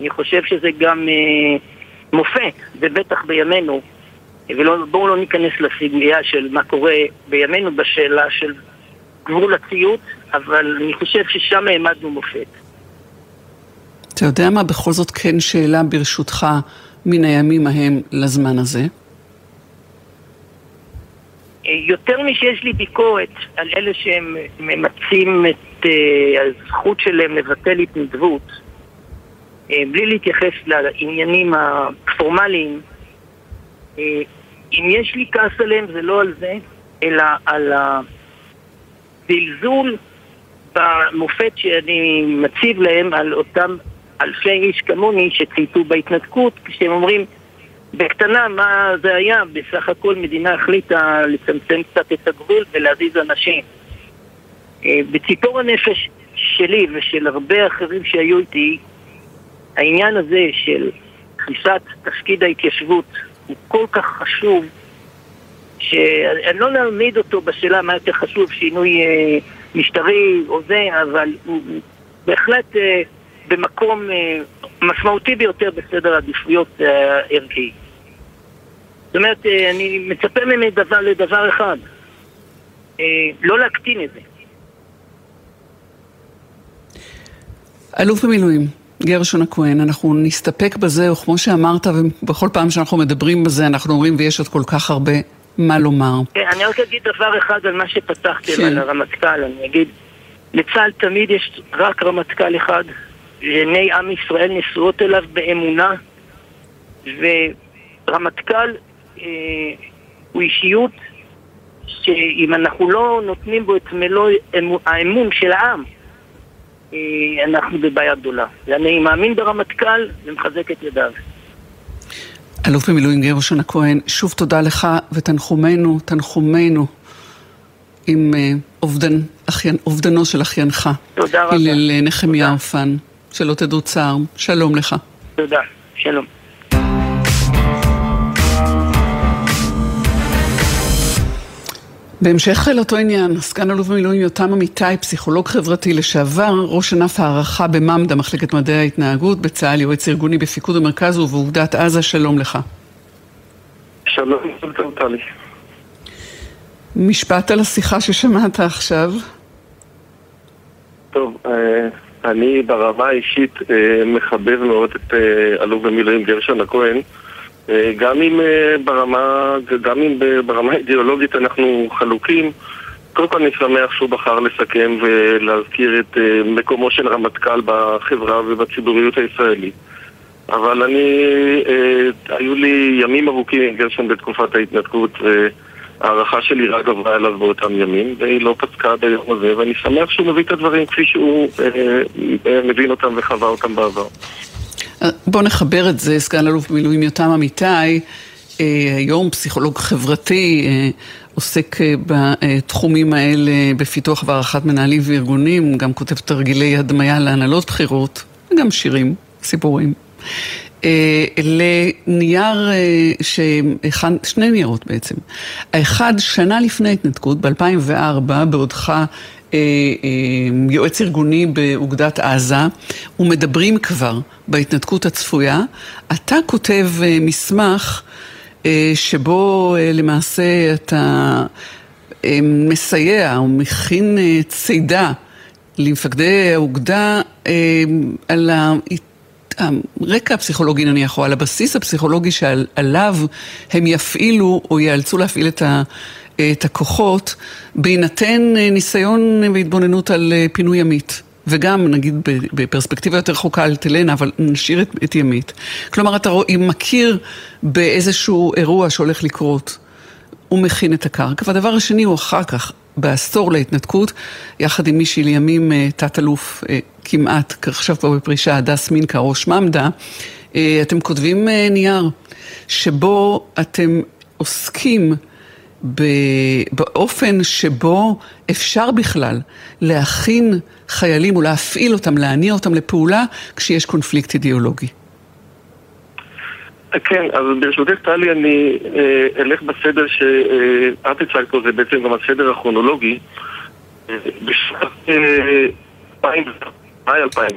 אני חושב שזה גם אה, מופת, ובטח בימינו, ובואו לא ניכנס לסוגיה של מה קורה בימינו בשאלה של גבול הציות, אבל אני חושב ששם העמדנו מופת. אתה יודע מה, בכל זאת כן שאלה ברשותך מן הימים ההם לזמן הזה? אה, יותר משיש לי ביקורת על אלה שהם ממצים את uh, הזכות שלהם לבטל התנדבות, uh, בלי להתייחס לעניינים הפורמליים, uh, אם יש לי כעס עליהם זה לא על זה, אלא על הזלזול במופת שאני מציב להם על אותם אלפי איש כמוני שצייתו בהתנתקות, כשהם אומרים בקטנה מה זה היה, בסך הכל מדינה החליטה לצמצם קצת את הגבול ולהזיז אנשים. אה, בציפור הנפש שלי ושל הרבה אחרים שהיו איתי, העניין הזה של תפיסת תפקיד ההתיישבות הוא כל כך חשוב, שאני לא נעמיד אותו בשאלה מה יותר חשוב, שינוי אה, משטרי או זה, אבל הוא בהחלט אה, במקום אה, משמעותי ביותר בסדר העדיפויות הערכי. אה, זאת אומרת, אה, אני מצפה ממני דבר, לדבר אחד, לא להקטין את זה. אלוף במילואים, גרשון הכהן, אנחנו נסתפק בזה, או כמו שאמרת, ובכל פעם שאנחנו מדברים בזה, אנחנו אומרים, ויש עוד כל כך הרבה מה לומר. כן, אני רק אגיד דבר אחד על מה שפתחתם, כן. על הרמטכ"ל, אני אגיד, לצה"ל תמיד יש רק רמטכ"ל אחד, שעיני עם ישראל נשואות אליו באמונה, ורמטכ"ל אה, הוא אישיות שאם אנחנו לא נותנים בו את מלוא האמון של העם, אה, אנחנו בבעיה גדולה. ואני מאמין ברמטכ"ל ומחזק את ידיו. אלוף במילואים גרשון הכהן, שוב תודה לך ותנחומינו, תנחומינו עם אה, אובדן, אחיין, אובדנו של אחיינך. תודה רבה. הלל נחמיה אופן, שלא תדעו צער. שלום לך. תודה, שלום. בהמשך לאותו עניין, סגן אלוף במילואים יותם אמיתי, פסיכולוג חברתי לשעבר, ראש ענף הערכה בממד"ה, מחלקת מדעי ההתנהגות בצה"ל, יועץ ארגוני בפיקוד המרכז ובאוגדת עזה, שלום לך. שלום, שלום טלי. משפט על השיחה ששמעת עכשיו. טוב, אה, אני ברמה האישית אה, מחבב מאוד את אה, אלוף במילואים גרשון הכהן. אה, גם אם ברמה, גם אם ברמה אידיאולוגית אנחנו חלוקים, קודם כל אני שמח שהוא בחר לסכם ולהזכיר את מקומו של רמטכ"ל בחברה ובציבוריות הישראלית. אבל אני, היו לי ימים ארוכים עם גרשון בתקופת ההתנתקות והערכה שלי רק גברה אליו באותם ימים והיא לא פסקה עד היום הזה ואני שמח שהוא מביא את הדברים כפי שהוא מבין אותם וחווה אותם בעבר. בואו נחבר את זה, סגן אלוף במילואים יותם אמיתי, אה, היום פסיכולוג חברתי, אה, עוסק אה, בתחומים האלה בפיתוח והערכת מנהלים וארגונים, גם כותב תרגילי הדמיה להנהלות בחירות, וגם שירים, סיפורים. לנייר שהכן, שני ניירות בעצם. האחד, שנה לפני ההתנתקות, ב-2004, בעודך אה, אה, יועץ ארגוני באוגדת עזה, ומדברים כבר בהתנתקות הצפויה. אתה כותב אה, מסמך שבו למעשה אתה מסייע או מכין צידה למפקדי האוגדה על הרקע הפסיכולוגי נניח, או על הבסיס הפסיכולוגי שעליו הם יפעילו או ייאלצו להפעיל את ה... את הכוחות בהינתן אה, ניסיון והתבוננות על אה, פינוי ימית. וגם, נגיד, בפרספקטיבה יותר רחוקה על תלנה, אבל נשאיר את, את ימית. כלומר, אתה רואה, אם מכיר באיזשהו אירוע שהולך לקרות, הוא מכין את הקרקע. והדבר השני הוא אחר כך, בעשור להתנתקות, יחד עם מישהי לימים אה, תת-אלוף כמעט, עכשיו כבר בפרישה, הדס מינקה, ראש ממד"ה, אתם כותבים נייר שבו אתם עוסקים באופן שבו אפשר בכלל להכין חיילים או להפעיל אותם, להניע אותם לפעולה כשיש קונפליקט אידיאולוגי. כן, אז ברשותך טלי אני אה, אלך בסדר שאת הצגת פה, זה בעצם גם הסדר הכרונולוגי. אה, בשנת 2000, מאי 2000,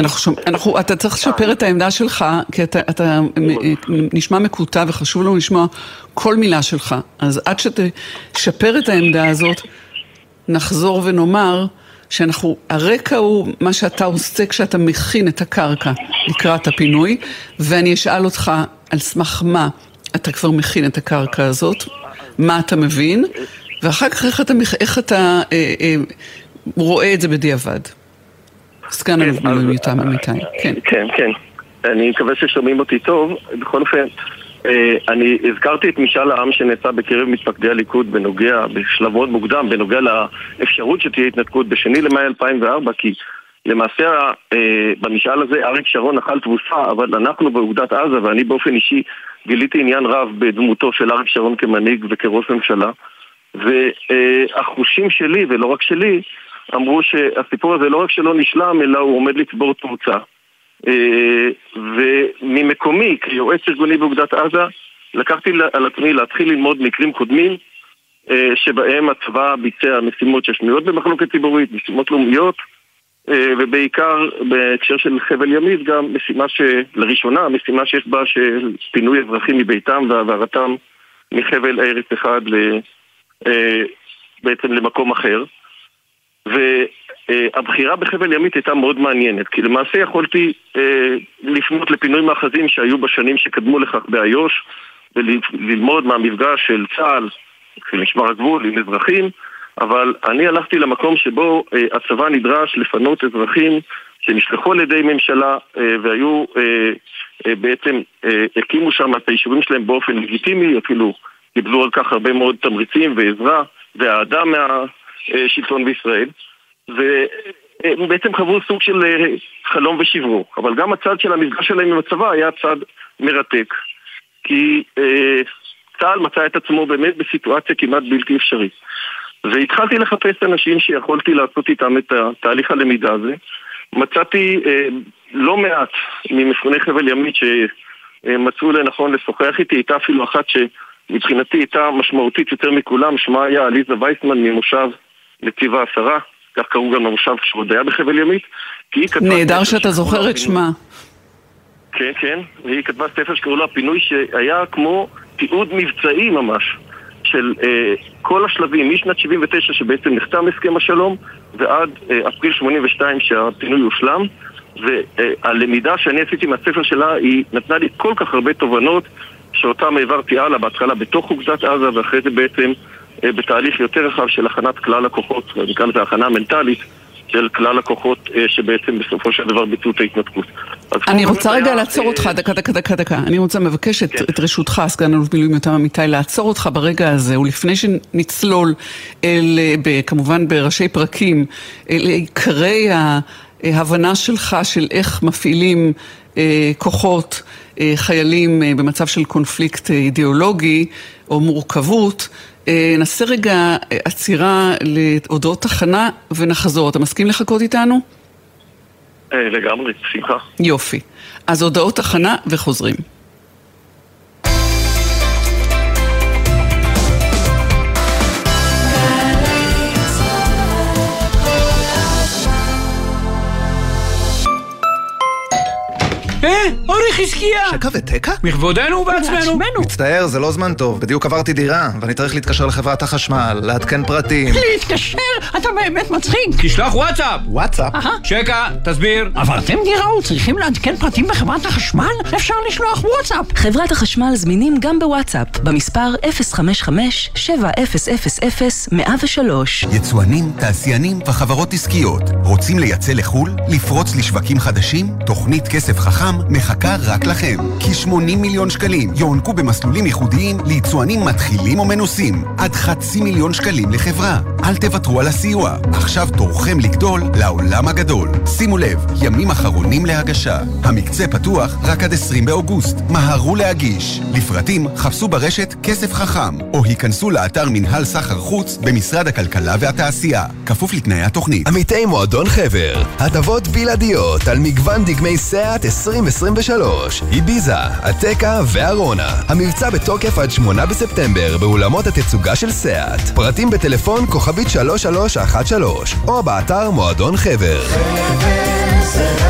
אנחנו שומע, אנחנו, אתה צריך לשפר את העמדה שלך, כי אתה, אתה נשמע מקוטע וחשוב לנו לשמוע כל מילה שלך. אז עד שתשפר את העמדה הזאת, נחזור ונאמר שאנחנו, הרקע הוא מה שאתה עושה כשאתה מכין את הקרקע לקראת הפינוי, ואני אשאל אותך על סמך מה אתה כבר מכין את הקרקע הזאת, מה אתה מבין, ואחר כך איך אתה, איך אתה אה, אה, רואה את זה בדיעבד. סגן אלוף מילואים יותם אמיתי, כן. כן, כן. אני מקווה ששומעים אותי טוב. בכל אופן, אה, אני הזכרתי את משאל העם שנעשה בקרב מתפקדי הליכוד בנוגע, בשלב מאוד מוקדם, בנוגע לאפשרות שתהיה התנתקות בשני למאי 2004, כי למעשה אה, במשאל הזה אריק שרון אכל תבוסה, אבל אנחנו באוגדת עזה, ואני באופן אישי גיליתי עניין רב בדמותו של אריק שרון כמנהיג וכראש ממשלה. והחושים שלי, ולא רק שלי, אמרו שהסיפור הזה לא רק שלא נשלם, אלא הוא עומד לצבור תאוצה. אה, וממקומי, כיועץ ארגוני באוגדת עזה, לקחתי על עצמי להתחיל ללמוד מקרים קודמים אה, שבהם הצבא ביצע משימות ששנויות במחלוקת ציבורית, משימות לאומיות, אה, ובעיקר בהקשר של חבל ימית גם משימה שלראשונה, משימה שיש בה של פינוי אזרחים מביתם והעברתם מחבל ארץ אחד בעצם למקום אחר. והבחירה בחבל ימית הייתה מאוד מעניינת, כי למעשה יכולתי אה, לפנות לפינוי מאחזים שהיו בשנים שקדמו לכך באיו"ש וללמוד מהמפגש של צה"ל, של משמר הגבול עם אזרחים, אבל אני הלכתי למקום שבו אה, הצבא נדרש לפנות אזרחים שנשלחו על ידי ממשלה אה, והיו בעצם, הקימו שם את היישובים שלהם באופן לגיטימי, אפילו קיבלו על כך הרבה מאוד תמריצים ועזרה ואהדה מה... אה, שלטון בישראל, והם בעצם חוו סוג של אה, חלום ושברור. אבל גם הצד של המפגש שלהם עם הצבא היה צד מרתק, כי אה, צה"ל מצא את עצמו באמת בסיטואציה כמעט בלתי אפשרית. והתחלתי לחפש אנשים שיכולתי לעשות איתם את תהליך הלמידה הזה. מצאתי אה, לא מעט ממפוני חבל ימית שמצאו לנכון לשוחח איתי, הייתה אפילו אחת שמבחינתי הייתה משמעותית יותר מכולם, שמה היה עליזה וייסמן ממושב נתיב העשרה, כך קראו גם למושב כשהוא עוד היה בחבל ימית, כי היא כתבה... נהדר שאתה זוכר את שמה. כן, כן, והיא כתבה ספר שקראו לו הפינוי שהיה כמו תיעוד מבצעי ממש של אה, כל השלבים, משנת 79 שבעצם נחתם הסכם השלום ועד אה, אפריל 82 שהפינוי הושלם והלמידה שאני עשיתי מהספר שלה היא נתנה לי כל כך הרבה תובנות שאותם העברתי הלאה בהתחלה בתוך אוגדת עזה ואחרי זה בעצם בתהליך יותר רחב של הכנת כלל הכוחות, נקרא לזה הכנה מנטלית של כלל הכוחות אה, שבעצם בסופו של דבר ביצעו את ההתנתקות. אני רוצה רגע לעצור אותך, אה, דקה, דקה, דקה, דקה. אני רוצה, מבקש את, כן. את רשותך, סגן אלוף מילואים יותם אמיתי, לעצור אותך ברגע הזה, ולפני שנצלול, אל, כמובן בראשי פרקים, אל עיקרי ההבנה שלך של איך מפעילים כוחות, חיילים במצב של קונפליקט אידיאולוגי או מורכבות, אה, נעשה רגע אה, עצירה להודעות תחנה ונחזור. אתה מסכים לחכות איתנו? אה, לגמרי, שמחה. יופי. אז הודעות תחנה וחוזרים. אה, אורי חזקיה! שקע ותקע? מכבודנו ובעצמנו. מצטער, זה לא זמן טוב. בדיוק עברתי דירה, ואני צריך להתקשר לחברת החשמל, לעדכן פרטים. להתקשר? אתה באמת מצחיק. תשלח וואטסאפ! וואטסאפ? שקע, תסביר. עברתם דירה וצריכים לעדכן פרטים בחברת החשמל? אפשר לשלוח וואטסאפ. חברת החשמל זמינים גם בוואטסאפ, במספר 055-7000-103. יצואנים, תעשיינים וחברות עסקיות. רוצים לייצא לחו"ל? לפרוץ לשווקים חדשים? תוכנית כסף חכם העולם מחכה רק לכם. כ-80 מיליון שקלים יוענקו במסלולים ייחודיים ליצואנים מתחילים או מנוסים. עד חצי מיליון שקלים לחברה. אל תוותרו על הסיוע. עכשיו תורכם לגדול לעולם הגדול. שימו לב, ימים אחרונים להגשה. המקצה פתוח רק עד 20 באוגוסט. מהרו להגיש. לפרטים חפשו ברשת כסף חכם, או היכנסו לאתר מנהל סחר חוץ במשרד הכלכלה והתעשייה. כפוף לתנאי התוכנית. עמיתי מועדון חבר, הטבות בלעדיות על מגוון דגמי סאט 20 2023, איביזה, עתקה וארונה. המבצע בתוקף עד 8 בספטמבר באולמות התצוגה של סאט. פרטים בטלפון כוכבית 3313 או באתר מועדון חבר. חבר זה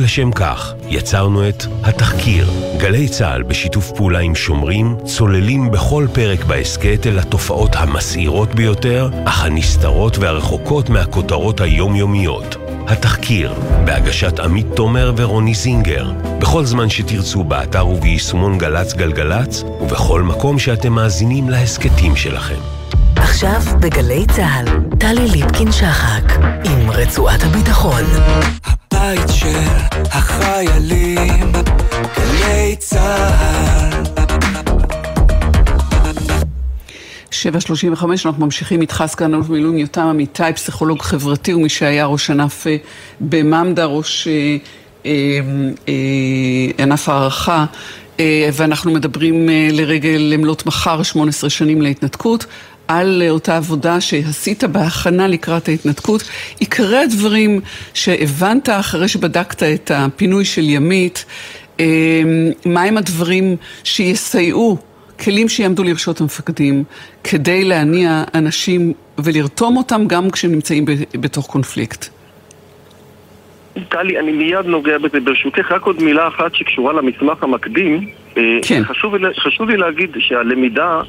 לשם כך יצרנו את התחקיר. גלי צה"ל בשיתוף פעולה עם שומרים צוללים בכל פרק בהסכת אל התופעות המסעירות ביותר, אך הנסתרות והרחוקות מהכותרות היומיומיות. התחקיר, בהגשת עמית תומר ורוני זינגר, בכל זמן שתרצו באתר וביישומון גל"צ גלגלצ, ובכל מקום שאתם מאזינים להסכתים שלכם. עכשיו בגלי צה"ל, טלי ליפקין-שחק, עם רצועת הביטחון. הבית של החיילים, גלי צה"ל. 7.35, אנחנו ממשיכים איתך, סגן אלוף מילואים יותם אמיתי, פסיכולוג חברתי ומי שהיה ראש ענף אה, בממד"ה, ראש אה, אה, ענף הערכה, ואנחנו מדברים לרגל למלות מחר 18 שנים להתנתקות. על אותה עבודה שעשית בהכנה לקראת ההתנתקות. עיקרי הדברים שהבנת אחרי שבדקת את הפינוי של ימית, מהם הדברים שיסייעו כלים שיעמדו לרשות המפקדים כדי להניע אנשים ולרתום אותם גם כשהם נמצאים בתוך קונפליקט. טלי, אני מיד נוגע בזה. ברשותך, רק עוד מילה אחת שקשורה למסמך המקדים. אה, כן. חשוב, חשוב לי להגיד שהלמידה אה,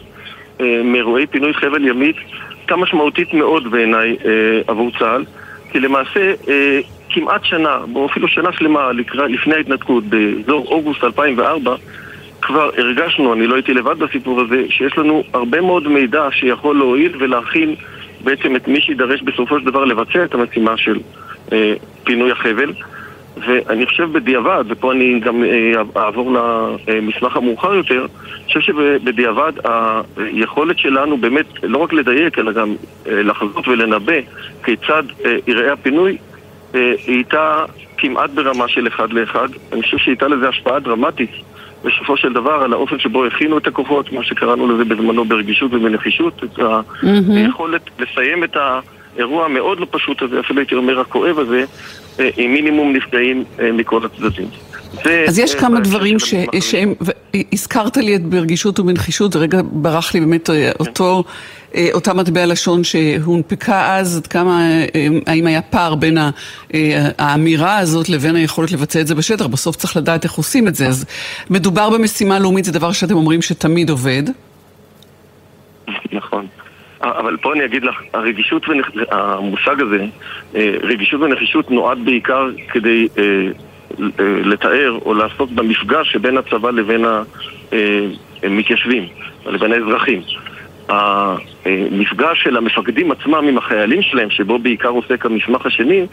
מאירועי פינוי חבל ימית הייתה משמעותית מאוד בעיניי אה, עבור צה"ל, כי למעשה כמעט שנה, או אפילו שנה שלמה לפני ההתנתקות, באזור אוגוסט 2004, כבר הרגשנו, אני לא הייתי לבד בסיפור הזה, שיש לנו הרבה מאוד מידע שיכול להועיל ולהכין בעצם את מי שידרש בסופו של דבר לבצע את המשימה של אה, פינוי החבל. ואני חושב בדיעבד, ופה אני גם אה, אעבור למסמך המאוחר יותר, אני חושב שבדיעבד היכולת שלנו באמת לא רק לדייק, אלא גם אה, לחזות ולנבא כיצד אה, יראה הפינוי, היא הייתה כמעט ברמה של אחד לאחד. אני חושב שהייתה לזה השפעה דרמטית בסופו של דבר על האופן שבו הכינו את הכוחות, מה שקראנו לזה בזמנו ברגישות ובנחישות, את היכולת לסיים את האירוע המאוד לא פשוט הזה, אפילו הייתי אומר הכואב הזה, אה, עם מינימום נפגעים אה, מכל הצדדים. אז יש כמה דברים שהם, הזכרת לי את ברגישות ובנחישות, ורגע ברח לי באמת אה, אותו, אותה מטבע לשון שהונפקה אז, עד כמה, האם היה פער בין האמירה הזאת לבין היכולת לבצע את זה בשטח, בסוף צריך לדעת איך עושים את זה, אז מדובר במשימה לאומית, זה דבר שאתם אומרים שתמיד עובד. אבל פה אני אגיד לך, הרגישות, המושג הזה, רגישות ונחישות נועד בעיקר כדי לתאר או לעסוק במפגש שבין הצבא לבין המתיישבים, לבין האזרחים. המפגש של המפקדים עצמם עם החיילים שלהם, שבו בעיקר עוסק המסמך השני,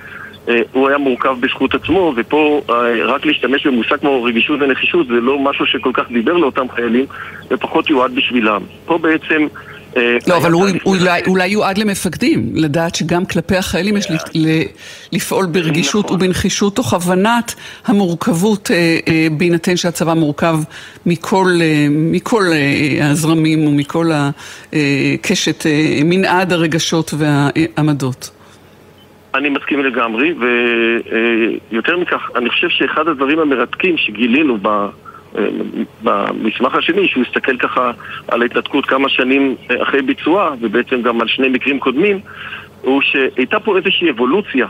הוא היה מורכב בזכות עצמו, ופה רק להשתמש במושג כמו רגישות ונחישות זה לא משהו שכל כך דיבר לאותם חיילים, ופחות יועד בשבילם. פה בעצם אה, לא, אבל הוא אולי יועד למפקדים, לדעת שגם כלפי החיילים יש לפעול ברגישות נכון. ובנחישות תוך הבנת המורכבות אה, אה, בהינתן שהצבא מורכב מכל הזרמים ומכל הקשת, מנעד הרגשות והעמדות. אני מסכים לגמרי, ויותר מכך, אני חושב שאחד הדברים המרתקים שגילינו ב... במסמך השני, שהוא הסתכל ככה על ההתנתקות כמה שנים אחרי ביצועה, ובעצם גם על שני מקרים קודמים, הוא שהייתה פה איזושהי אבולוציה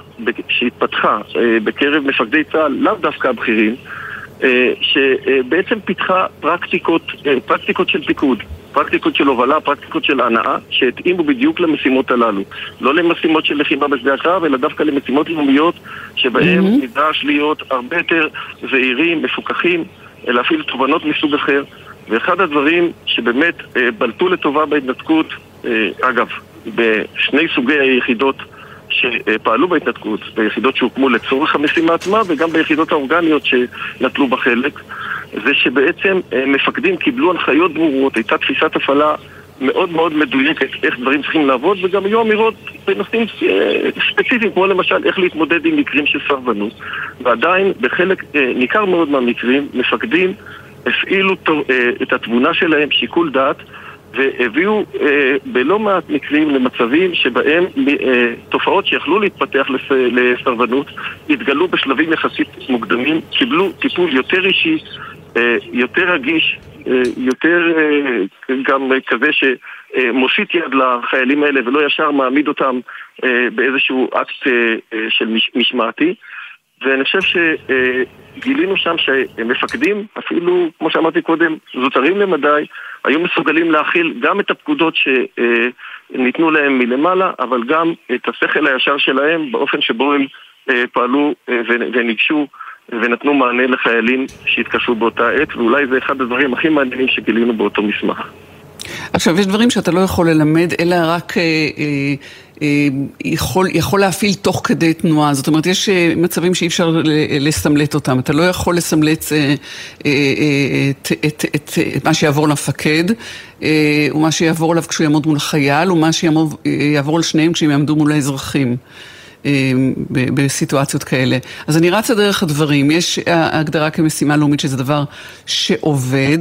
שהתפתחה אה, בקרב מפקדי צה"ל, לאו דווקא הבכירים, אה, שבעצם פיתחה פרקטיקות, אה, פרקטיקות של פיקוד, פרקטיקות של הובלה, פרקטיקות של הנאה, שהתאימו בדיוק למשימות הללו. לא למשימות של לחימה בשדה הקרב, אלא דווקא למשימות לאומיות, שבהן mm-hmm. נדרש להיות הרבה יותר זהירים, מפוקחים. אלא אפילו תובנות מסוג אחר. ואחד הדברים שבאמת אה, בלטו לטובה בהתנתקות, אה, אגב, בשני סוגי היחידות שפעלו בהתנתקות, ביחידות שהוקמו לצורך המשימה עצמה וגם ביחידות האורגניות שנטלו בה חלק, זה שבעצם אה, מפקדים קיבלו הנחיות ברורות, הייתה תפיסת הפעלה מאוד מאוד מדויקת איך דברים צריכים לעבוד וגם היו אמירות בנושאים ספציפיים כמו למשל איך להתמודד עם מקרים של סרבנות. ועדיין בחלק אה, ניכר מאוד מהמקרים מפקדים הפעילו אה, את התבונה שלהם, שיקול דעת והביאו אה, בלא מעט מקרים למצבים שבהם תופעות שיכלו להתפתח לסרבנות התגלו בשלבים יחסית מוקדמים, קיבלו טיפול יותר אישי, יותר רגיש אה, יותר אה, גם כזה שמושיט יד לחיילים האלה ולא ישר מעמיד אותם אה, באיזשהו אקט של משמעתי. ואני חושב שגילינו שם שמפקדים, אפילו, כמו שאמרתי קודם, זוטרים למדי, היו מסוגלים להכיל גם את הפקודות שניתנו להם מלמעלה, אבל גם את השכל הישר שלהם באופן שבו הם אה, פעלו אה, וניגשו ונתנו מענה לחיילים שהתקשרו באותה עת, ואולי זה אחד הדברים הכי מעניינים שגילינו באותו מסמך. עכשיו, יש דברים שאתה לא יכול ללמד, אלא רק אה, אה, אה, יכול, יכול להפעיל תוך כדי תנועה. זאת אומרת, יש אה, מצבים שאי אפשר לסמלט אותם. אתה לא יכול לסמלט אה, אה, את, את, את, את מה שיעבור למפקד, אה, ומה שיעבור עליו כשהוא יעמוד מול חייל, ומה שיעבור על שניהם כשהם יעמדו מול האזרחים. אה, בסיטואציות כאלה. אז אני רצה דרך הדברים. יש הגדרה כמשימה לאומית שזה דבר שעובד.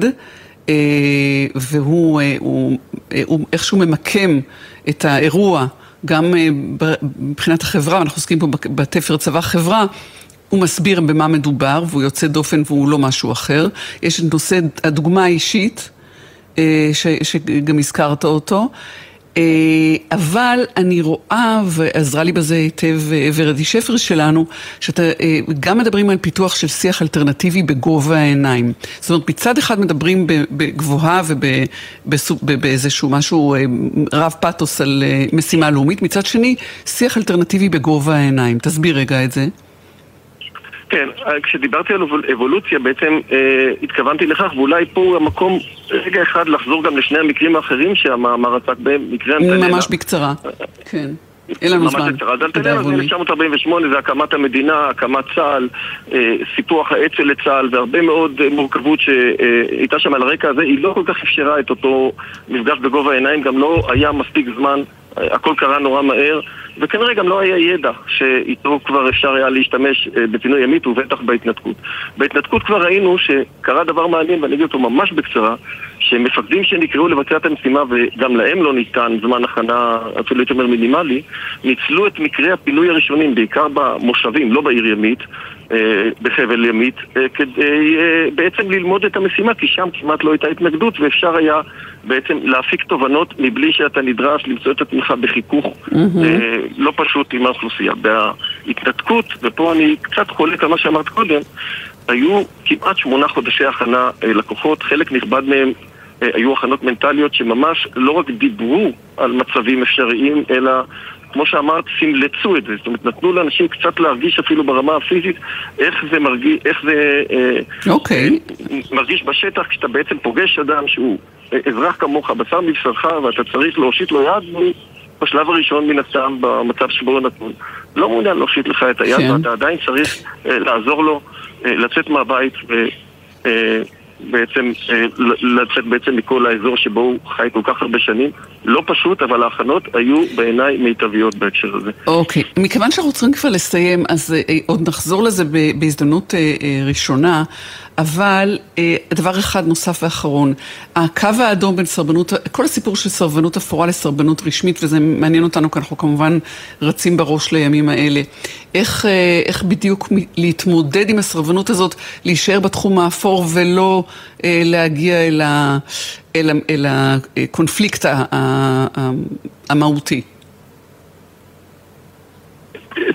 אה, והוא אה, הוא, אה, הוא איכשהו ממקם את האירוע גם מבחינת החברה, אנחנו עוסקים פה בתפר צבא חברה, הוא מסביר במה מדובר והוא יוצא דופן והוא לא משהו אחר. יש את נושא הדוגמה האישית, שגם הזכרת אותו. אה, אבל אני רואה, ועזרה לי בזה היטב אה, ורדי שפר שלנו, שאתה אה, גם מדברים על פיתוח של שיח אלטרנטיבי בגובה העיניים. זאת אומרת, מצד אחד מדברים בגבוהה ובאיזשהו משהו רב פתוס על משימה לאומית, מצד שני, שיח אלטרנטיבי בגובה העיניים. תסביר רגע את זה. כן, כשדיברתי על אבולוציה בעצם אה, התכוונתי לכך, ואולי פה המקום רגע אחד לחזור גם לשני המקרים האחרים שהמאמר עסק בהם, מקרה אלטלנה. ממש בקצרה, כן. אין לנו זמן. אז אלטלנה זה 1948, זה הקמת המדינה, הקמת צה"ל, אה, סיפוח האצ"ל לצה"ל, והרבה מאוד אה, מורכבות שהייתה שם על הרקע הזה, היא לא כל כך אפשרה את אותו מפגש בגובה העיניים, גם לא היה מספיק זמן, הכל קרה נורא מהר. וכנראה גם לא היה ידע שאיתו כבר אפשר היה להשתמש אה, בפינוי ימית ובטח בהתנתקות. בהתנתקות כבר ראינו שקרה דבר מעניין, ואני אגיד אותו ממש בקצרה, שמפקדים שנקראו לבצע את המשימה וגם להם לא ניתן זמן הכנה אפילו הייתי אומר מינימלי, ניצלו את מקרי הפינוי הראשונים, בעיקר במושבים, לא בעיר ימית, בחבל ימית, אה, כדי בעצם ללמוד את המשימה, כי שם כמעט לא הייתה התנגדות ואפשר היה בעצם להפיק תובנות מבלי שאתה נדרש למצוא את עצמך בחיכוך mm-hmm. לא פשוט עם האוכלוסייה. בהתנתקות, ופה אני קצת חולק על מה שאמרת קודם, היו כמעט שמונה חודשי הכנה אה, לקוחות, חלק נכבד מהם אה, היו הכנות מנטליות שממש לא רק דיברו על מצבים אפשריים, אלא כמו שאמרת, סמלצו את זה. זאת אומרת, נתנו לאנשים קצת להרגיש אפילו ברמה הפיזית איך זה מרגיש, איך זה okay. אוקיי. אה, מרגיש בשטח כשאתה בעצם פוגש אדם שהוא אזרח כמוך, בשר מבשרך, ואתה צריך להושיט לו יד, בשלב הראשון מן הסתם, במצב שבו הוא נתון, לא מעוניין להושיט לך את היד, כן. ואתה עדיין צריך אה, לעזור לו אה, לצאת מהבית ובעצם אה, לצאת בעצם מכל האזור שבו הוא חי כל כך הרבה שנים. לא פשוט, אבל ההכנות היו בעיניי מיטביות בהקשר הזה. אוקיי, okay. מכיוון שאנחנו צריכים כבר לסיים, אז עוד נחזור לזה בהזדמנות ראשונה. אבל אה, דבר אחד נוסף ואחרון, הקו האדום בין סרבנות, כל הסיפור של סרבנות אפורה לסרבנות רשמית, וזה מעניין אותנו, כי אנחנו כמובן רצים בראש לימים האלה. איך, אה, איך בדיוק להתמודד עם הסרבנות הזאת, להישאר בתחום האפור ולא אה, להגיע אל, ה, אל, אל הקונפליקט המהותי?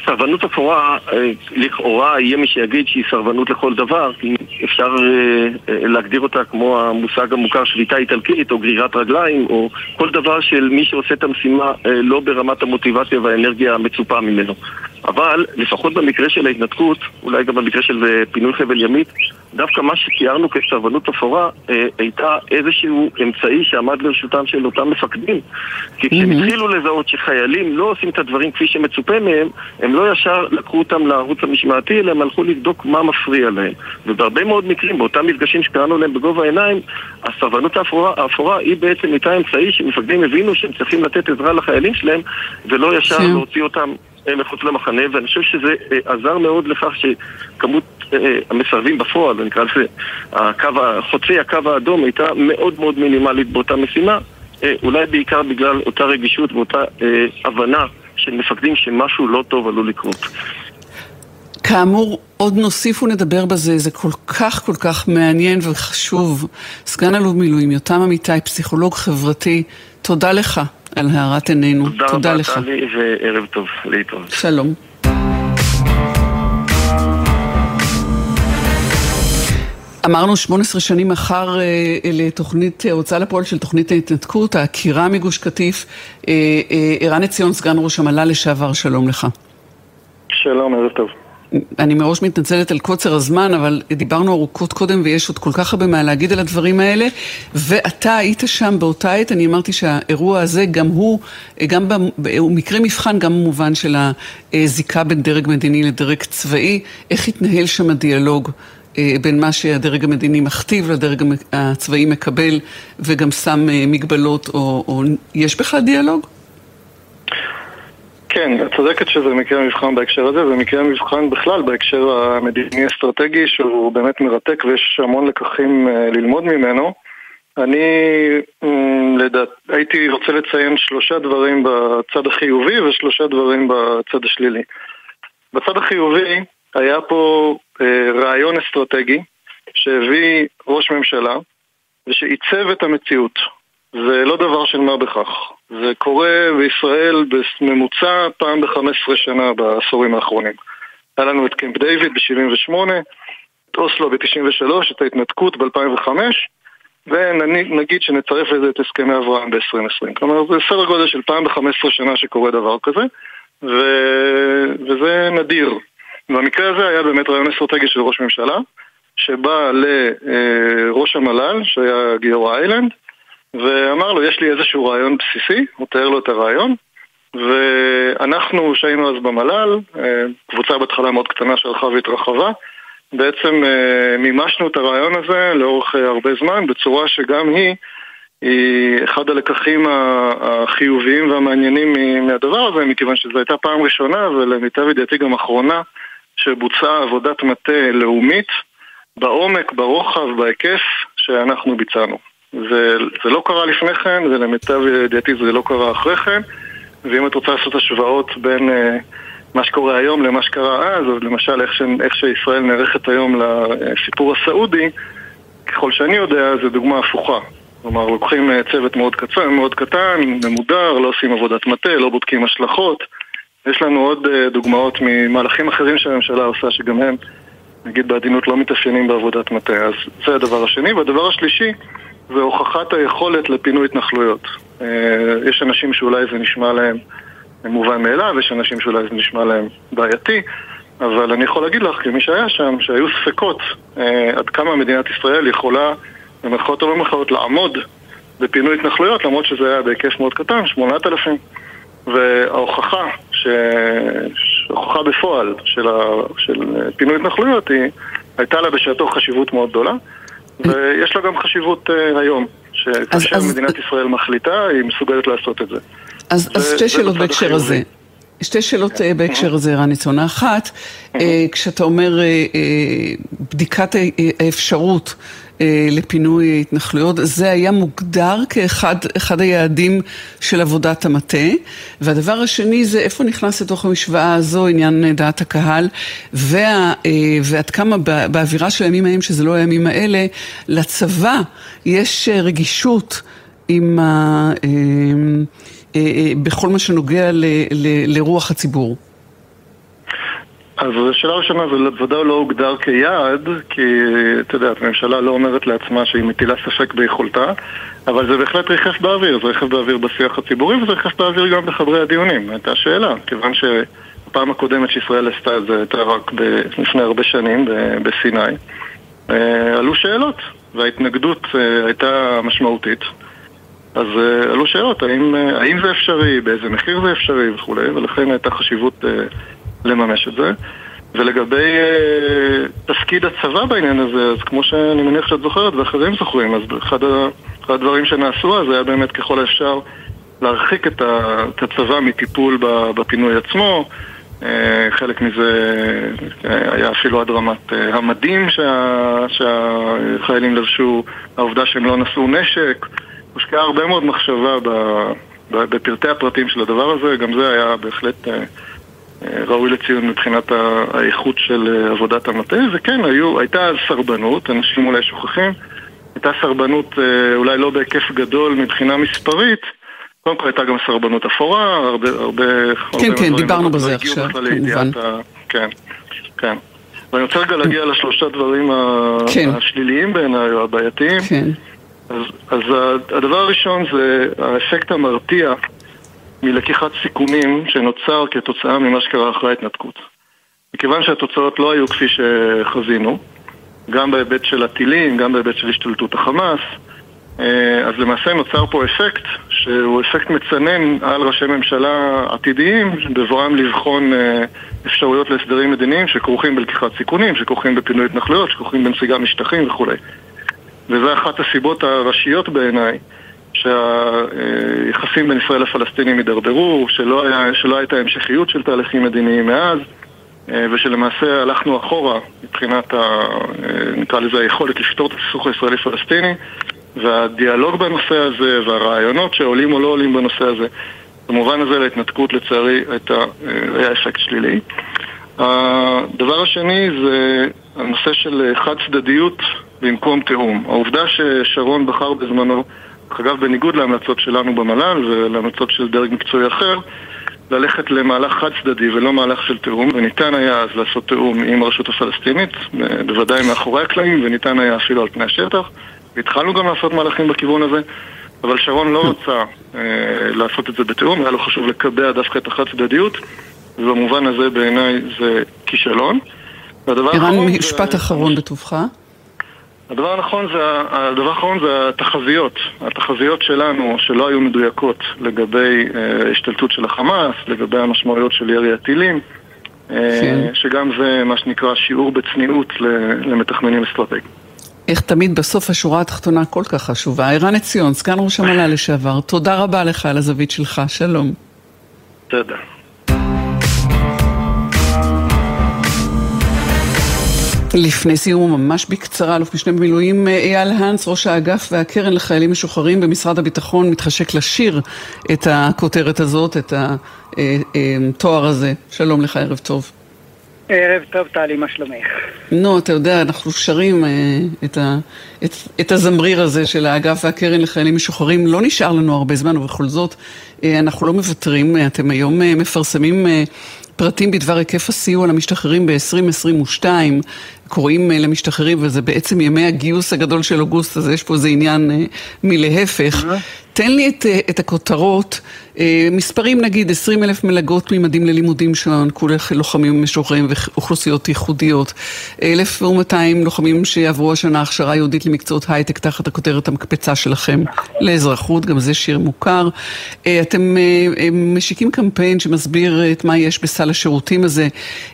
סרבנות אפורה, אה, לכאורה יהיה מי שיגיד שהיא סרבנות לכל דבר, כי אפשר אה, אה, להגדיר אותה כמו המושג המוכר שביתה איטלקית או גרירת רגליים או כל דבר של מי שעושה את המשימה לא ברמת המוטיבציה והאנרגיה המצופה ממנו. אבל לפחות במקרה של ההתנתקות, אולי גם במקרה של פינוי חבל ימית, דווקא מה שתיארנו כסרבנות אפורה אה, הייתה איזשהו אמצעי שעמד לרשותם של אותם מפקדים. כי כשהם mm-hmm. התחילו לזהות שחיילים לא עושים את הדברים כפי שמצופה מהם, הם לא ישר לקחו אותם לערוץ המשמעתי, אלא הם הלכו לבדוק מה מפריע להם. ובהרבה מאוד מקרים, באותם מפגשים שקראנו להם בגובה העיניים, הסרבנות האפורה, האפורה היא בעצם הייתה אמצעי שמפקדים הבינו שהם צריכים לתת עזרה לחיילים שלהם, ולא ישר כן. להוציא אותם אה, מחוץ למחנה, ואני חושב שזה אה, עזר מאוד לכך שכמות אה, המסרבים בפועל, אני אקרא לזה, הקו, חוצי הקו האדום הייתה מאוד מאוד מינימלית באותה משימה, אולי בעיקר בגלל אותה רגישות ואותה הבנה של מפקדים שמשהו לא טוב עלול לקרות. כאמור, עוד נוסיף ונדבר בזה, זה כל כך כל כך מעניין וחשוב. סגן אלוף מילואים, יותם אמיתי, פסיכולוג חברתי, תודה לך על הארת עינינו. תודה, תודה לך. תודה רבה, טלי, וערב טוב. להתראות. שלום. אמרנו 18 שנים אחר אה, לתוכנית, אה, הוצאה לפועל של תוכנית ההתנתקות, העקירה מגוש קטיף. אה, ערן עציון, סגן ראש המל"ל לשעבר, שלום לך. שלום, ערב טוב. אני מראש מתנצלת על קוצר הזמן, אבל דיברנו ארוכות קודם ויש עוד כל כך הרבה מה להגיד על הדברים האלה. ואתה היית שם באותה עת, אני אמרתי שהאירוע הזה גם הוא, גם. הוא מקרה מבחן גם במובן של הזיקה בין דרג מדיני לדרג צבאי. איך התנהל שם הדיאלוג אה, בין מה שהדרג המדיני מכתיב לדרג הצבאי מקבל וגם שם אה, מגבלות, או, או יש בכלל דיאלוג? כן, את צודקת שזה מקרה מבחן בהקשר הזה, ומקרה מבחן בכלל בהקשר המדיני-אסטרטגי, שהוא באמת מרתק ויש המון לקחים אה, ללמוד ממנו. אני לדעת, הייתי רוצה לציין שלושה דברים בצד החיובי ושלושה דברים בצד השלילי. בצד החיובי היה פה אה, רעיון אסטרטגי שהביא ראש ממשלה ושעיצב את המציאות. זה לא דבר של מה בכך. זה קורה בישראל בממוצע פעם ב-15 שנה בעשורים האחרונים. היה לנו את קמפ דיוויד ב-78, את אוסלו ב-93, את ההתנתקות ב-2005, ונגיד שנצרף לזה את הסכמי אברהם ב-2020. כלומר, זה סדר גודל של פעם ב-15 שנה שקורה דבר כזה, ו... וזה נדיר. במקרה הזה היה באמת רעיון אסטרטגי של ראש ממשלה, שבא לראש המל"ל, שהיה גיורא איילנד, ואמר לו, יש לי איזשהו רעיון בסיסי, הוא תאר לו את הרעיון, ואנחנו, שהיינו אז במל"ל, אה, קבוצה בהתחלה מאוד קטנה שהלכה והתרחבה, בעצם אה, מימשנו את הרעיון הזה לאורך אה, הרבה זמן, בצורה שגם היא, היא אחד הלקחים החיוביים והמעניינים מהדבר הזה, מכיוון שזו הייתה פעם ראשונה, ולמיטב ידיעתי גם אחרונה, שבוצעה עבודת מטה לאומית בעומק, ברוחב, בהיקף שאנחנו ביצענו. זה, זה לא קרה לפני כן, ולמיטב ידיעתי זה לא קרה אחרי כן, ואם את רוצה לעשות השוואות בין uh, מה שקורה היום למה שקרה אז, אז למשל איך, ש, איך שישראל נערכת היום לסיפור הסעודי, ככל שאני יודע, זו דוגמה הפוכה. כלומר, לוקחים uh, צוות מאוד, קצר, מאוד קטן, ממודר, לא עושים עבודת מטה, לא בודקים השלכות. יש לנו עוד uh, דוגמאות ממהלכים אחרים שהממשלה עושה, שגם הם, נגיד בעדינות, לא מתאפיינים בעבודת מטה. אז זה הדבר השני. והדבר השלישי, והוכחת היכולת לפינוי התנחלויות. אה, יש אנשים שאולי זה נשמע להם מובן מאליו, יש אנשים שאולי זה נשמע להם בעייתי, אבל אני יכול להגיד לך, כמי שהיה שם, שהיו ספקות אה, עד כמה מדינת ישראל יכולה, במרכאות או במרכאות, לעמוד בפינוי התנחלויות, למרות שזה היה בהיקף מאוד קטן, 8,000. וההוכחה, ש... ההוכחה בפועל של, ה... של פינוי התנחלויות היא, הייתה לה בשעתו חשיבות מאוד גדולה. ויש לה גם חשיבות uh, היום, שכאשר אז, מדינת אז... ישראל מחליטה, היא מסוגלת לעשות את זה. אז, ו- אז שתי שאלות בהקשר הזה. שתי שאלות כן. בהקשר הזה, רני צונה. אחת, כשאתה אומר בדיקת האפשרות אה, לפינוי התנחלויות, זה היה מוגדר כאחד היעדים של עבודת המטה. והדבר השני זה איפה נכנס לתוך המשוואה הזו עניין דעת הקהל, וה, אה, ועד כמה באווירה של הימים ההם, שזה לא הימים האלה, לצבא יש רגישות עם ה... אה, בכל מה שנוגע ל, ל, לרוח הציבור. אז השאלה הראשונה זה ודאי לא הוגדר כיעד, כי אתה יודע, הממשלה לא אומרת לעצמה שהיא מטילה ספק ביכולתה, אבל זה בהחלט ריחף באוויר, זה ריחף באוויר בשיח הציבורי וזה ריחף באוויר גם בחדרי הדיונים, הייתה שאלה, כיוון שהפעם הקודמת שישראל עשתה את זה הייתה רק ב- לפני הרבה שנים בסיני, אה, עלו שאלות, וההתנגדות אה, הייתה משמעותית. אז uh, עלו שאלות, האם, האם זה אפשרי, באיזה מחיר זה אפשרי וכולי, ולכן הייתה חשיבות לממש את זה. ולגבי uh, תפקיד הצבא בעניין הזה, אז כמו שאני מניח שאת זוכרת ואחרים זוכרים, אז אחד, הדברים שנעשו אז היה באמת ככל האפשר להרחיק את, ה, את הצבא מטיפול בפינוי עצמו. Uh, חלק מזה uh, היה אפילו עד רמת המדים שה, שהחיילים לבשו, העובדה שהם לא נשאו נשק. הושקעה הרבה מאוד מחשבה בפרטי הפרטים של הדבר הזה, גם זה היה בהחלט אה, אה, ראוי לציון מבחינת האיכות של אה, עבודת המטה, וכן, היו, הייתה סרבנות, אנשים אולי שוכחים, הייתה סרבנות אולי לא בהיקף גדול מבחינה מספרית, קודם כל הייתה גם סרבנות אפורה, הרבה, הרבה... כן, הרבה כן, דיברנו בזה עכשיו, כמובן. כן, כן. ואני רוצה רגע להגיע לשלושה דברים כן. השליליים בעיניי, או הבעייתיים. כן. אז, אז הדבר הראשון זה האפקט המרתיע מלקיחת סיכונים שנוצר כתוצאה ממה שקרה אחרי ההתנתקות. מכיוון שהתוצאות לא היו כפי שחזינו, גם בהיבט של הטילים, גם בהיבט של השתלטות החמאס, אה, אז למעשה נוצר פה אפקט שהוא אפקט מצנן על ראשי ממשלה עתידיים בבואם לבחון אה, אפשרויות להסדרים מדיניים שכרוכים בלקיחת סיכונים, שכרוכים בפינוי התנחלויות, שכרוכים בנסיגה משטחים וכולי. וזו אחת הסיבות הראשיות בעיניי שהיחסים בין ישראל לפלסטינים הידרדרו, שלא, שלא הייתה המשכיות של תהליכים מדיניים מאז אה, ושלמעשה הלכנו אחורה מבחינת, ה, נקרא לזה, היכולת לפתור את הסכסוך הישראלי-פלסטיני והדיאלוג בנושא הזה והרעיונות שעולים או לא עולים בנושא הזה במובן הזה להתנתקות לצערי הייתה, היה אפקט שלילי. הדבר השני זה הנושא של חד צדדיות במקום תיאום. העובדה ששרון בחר בזמנו, אגב בניגוד להמלצות שלנו במל"ל ולהמלצות של דרג מקצועי אחר, ללכת למהלך חד צדדי ולא מהלך של תיאום, וניתן היה אז לעשות תיאום עם הרשות הפלסטינית, בוודאי מאחורי הקלעים, וניתן היה אפילו על פני השטח. והתחלנו גם לעשות מהלכים בכיוון הזה, אבל שרון לא רצה אה, לעשות את זה בתיאום, היה לו חשוב לקבע דווקא את החד צדדיות, ובמובן הזה בעיניי זה כישלון. ערן, משפט. אחרון בטובך. הדבר הנכון זה, הדבר האחרון זה התחזיות, התחזיות שלנו שלא היו מדויקות לגבי אה, השתלטות של החמאס, לגבי המשמעויות של ירי הטילים, אה, כן. שגם זה מה שנקרא שיעור בצניעות למתכננים אסטרטגיים. איך תמיד בסוף השורה התחתונה כל כך חשובה. ערן עציון, סגן ראש המל"ל לשעבר, תודה רבה לך על הזווית שלך, שלום. תודה. לפני סיום, ממש בקצרה, אלוף משנה במילואים אייל האנס, ראש האגף והקרן לחיילים משוחררים במשרד הביטחון, מתחשק לשיר את הכותרת הזאת, את התואר הזה. שלום לך, ערב טוב. ערב טוב, טלי, מה שלומך? נו, אתה יודע, אנחנו שרים אה, את, ה, את, את הזמריר הזה של האגף והקרן לחיילים משוחררים. לא נשאר לנו הרבה זמן, ובכל זאת אה, אנחנו לא מוותרים. אתם היום אה, מפרסמים אה, פרטים בדבר היקף הסיוע למשתחררים ב-2022. קוראים אה, למשתחררים, וזה בעצם ימי הגיוס הגדול של אוגוסט, אז יש פה איזה עניין אה, מלהפך. תן לי את, אה, את הכותרות, מספרים נגיד 20 אלף מלגות ממדים ללימודים שהוענקו ללוחמים משוחררים ואוכלוסיות ייחודיות, 1,200 לוחמים שיעברו השנה הכשרה יהודית למקצועות הייטק תחת הכותרת המקפצה שלכם לאזרחות, גם זה שיר מוכר. אתם משיקים קמפיין שמסביר את מה יש בסל השירותים הזה,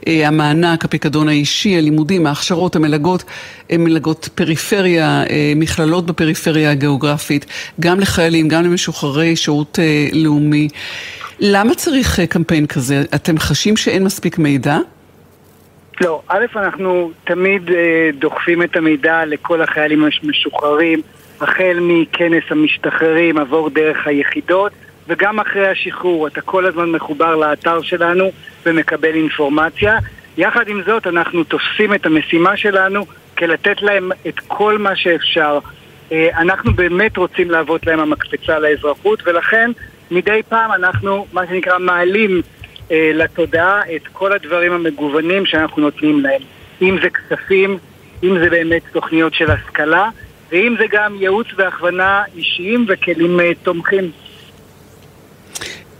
המענק, הפיקדון האישי, הלימודים, ההכשרות, המלגות, מלגות פריפריה, אה, מכללות בפריפריה הגיאוגרפית, גם לחיילים, גם למשוחררי שירות אה, לאומי. למה צריך אה, קמפיין כזה? אתם חשים שאין מספיק מידע? לא, א', אנחנו תמיד דוחפים את המידע לכל החיילים המשוחררים, החל מכנס המשתחררים, עבור דרך היחידות, וגם אחרי השחרור. אתה כל הזמן מחובר לאתר שלנו ומקבל אינפורמציה. יחד עם זאת, אנחנו תופסים את המשימה שלנו כלתת להם את כל מה שאפשר. אה, אנחנו באמת רוצים להוות להם המקפצה לאזרחות, ולכן מדי פעם אנחנו, מה שנקרא, מעלים אה, לתודעה את כל הדברים המגוונים שאנחנו נותנים להם. אם זה כספים, אם זה באמת תוכניות של השכלה, ואם זה גם ייעוץ והכוונה אישיים וכלים אה, תומכים.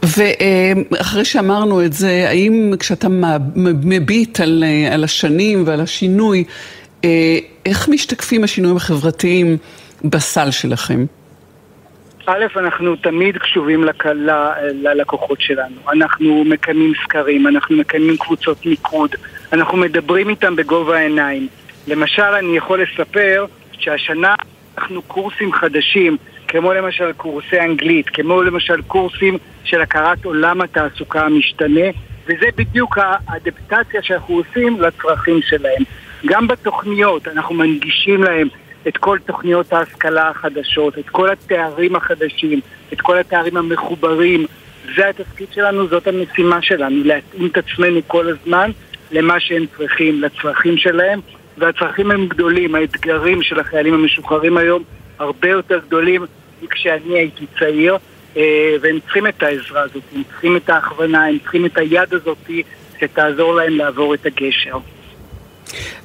ואחרי שאמרנו את זה, האם כשאתה מביט על, על השנים ועל השינוי, אה, איך משתקפים השינויים החברתיים בסל שלכם? א', אנחנו תמיד קשובים לקל... ללקוחות שלנו. אנחנו מקיימים סקרים, אנחנו מקיימים קבוצות מיקוד, אנחנו מדברים איתם בגובה העיניים. למשל, אני יכול לספר שהשנה אנחנו קורסים חדשים כמו למשל קורסי אנגלית, כמו למשל קורסים של הכרת עולם התעסוקה המשתנה, וזה בדיוק האדפטציה שאנחנו עושים לצרכים שלהם. גם בתוכניות אנחנו מנגישים להם את כל תוכניות ההשכלה החדשות, את כל התארים החדשים, את כל התארים המחוברים. זה התפקיד שלנו, זאת המשימה שלנו, להתאים את עצמנו כל הזמן למה שהם צריכים, לצרכים שלהם, והצרכים הם גדולים, האתגרים של החיילים המשוחררים היום הרבה יותר גדולים מכשאני הייתי צעיר, אה, והם צריכים את העזרה הזאת, הם צריכים את ההכוונה, הם צריכים את היד הזאת שתעזור להם לעבור את הגשר.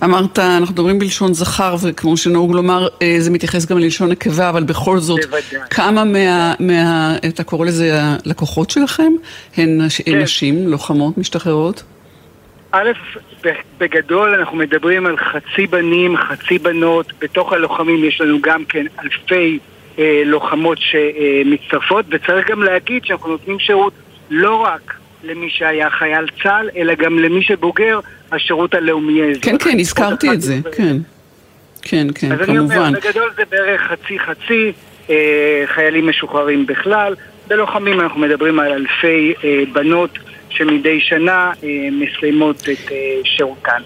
אמרת, אנחנו מדברים בלשון זכר, וכמו שנהוג לומר, אה, זה מתייחס גם ללשון נקבה, אבל בכל זאת, בוודאי. כמה מה, מה... אתה קורא לזה הלקוחות שלכם? הן כן. נשים, לוחמות, משתחררות? א', בגדול אנחנו מדברים על חצי בנים, חצי בנות, בתוך הלוחמים יש לנו גם כן אלפי אה, לוחמות שמצטרפות, וצריך גם להגיד שאנחנו נותנים שירות לא רק למי שהיה חייל צה"ל, אלא גם למי שבוגר השירות הלאומי האזרחי. כן, כן, הזכרתי את זה, כן. כן, כן, אז כמובן. אני אומר, בגדול זה בערך חצי-חצי, אה, חיילים משוחררים בכלל. בלוחמים אנחנו מדברים על אלפי אה, בנות שמדי שנה אה, מסיימות את אה, שירותן.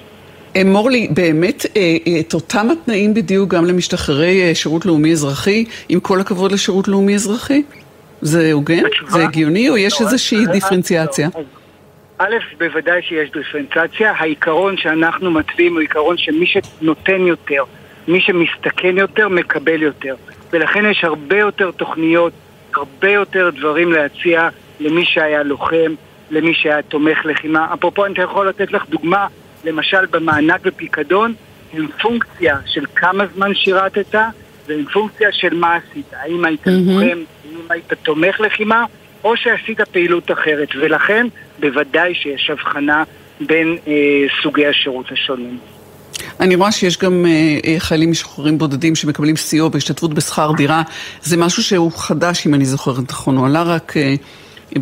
אה, מורלי, באמת אה, אה, את אותם התנאים בדיוק גם למשתחררי שירות לאומי-אזרחי, עם כל הכבוד לשירות לאומי-אזרחי? זה הוגן? זה הגיוני, או יש לא, איזושהי אז- דיפרנציאציה? א', בוודאי שיש דיפרנציאציה. העיקרון שאנחנו מתווים הוא עיקרון שמי שנותן יותר, מי שמסתכן יותר, מקבל יותר. ולכן יש הרבה יותר תוכניות, הרבה יותר דברים להציע למי שהיה לוחם, למי שהיה תומך לחימה. אפרופו, אני יכול לתת לך דוגמה, למשל במענק ופיקדון, הם פונקציה של כמה זמן שירתת, והם פונקציה של מה עשית. האם היית לוחם, האם היית תומך לחימה, או שעשית פעילות אחרת. ולכן, בוודאי שיש הבחנה בין אה, סוגי השירות השונים. אני רואה שיש גם אה, אה, חיילים משוחררים בודדים שמקבלים סיוע בהשתתפות בשכר דירה. זה משהו שהוא חדש, אם אני זוכרת נכון, הוא עלה רק אה,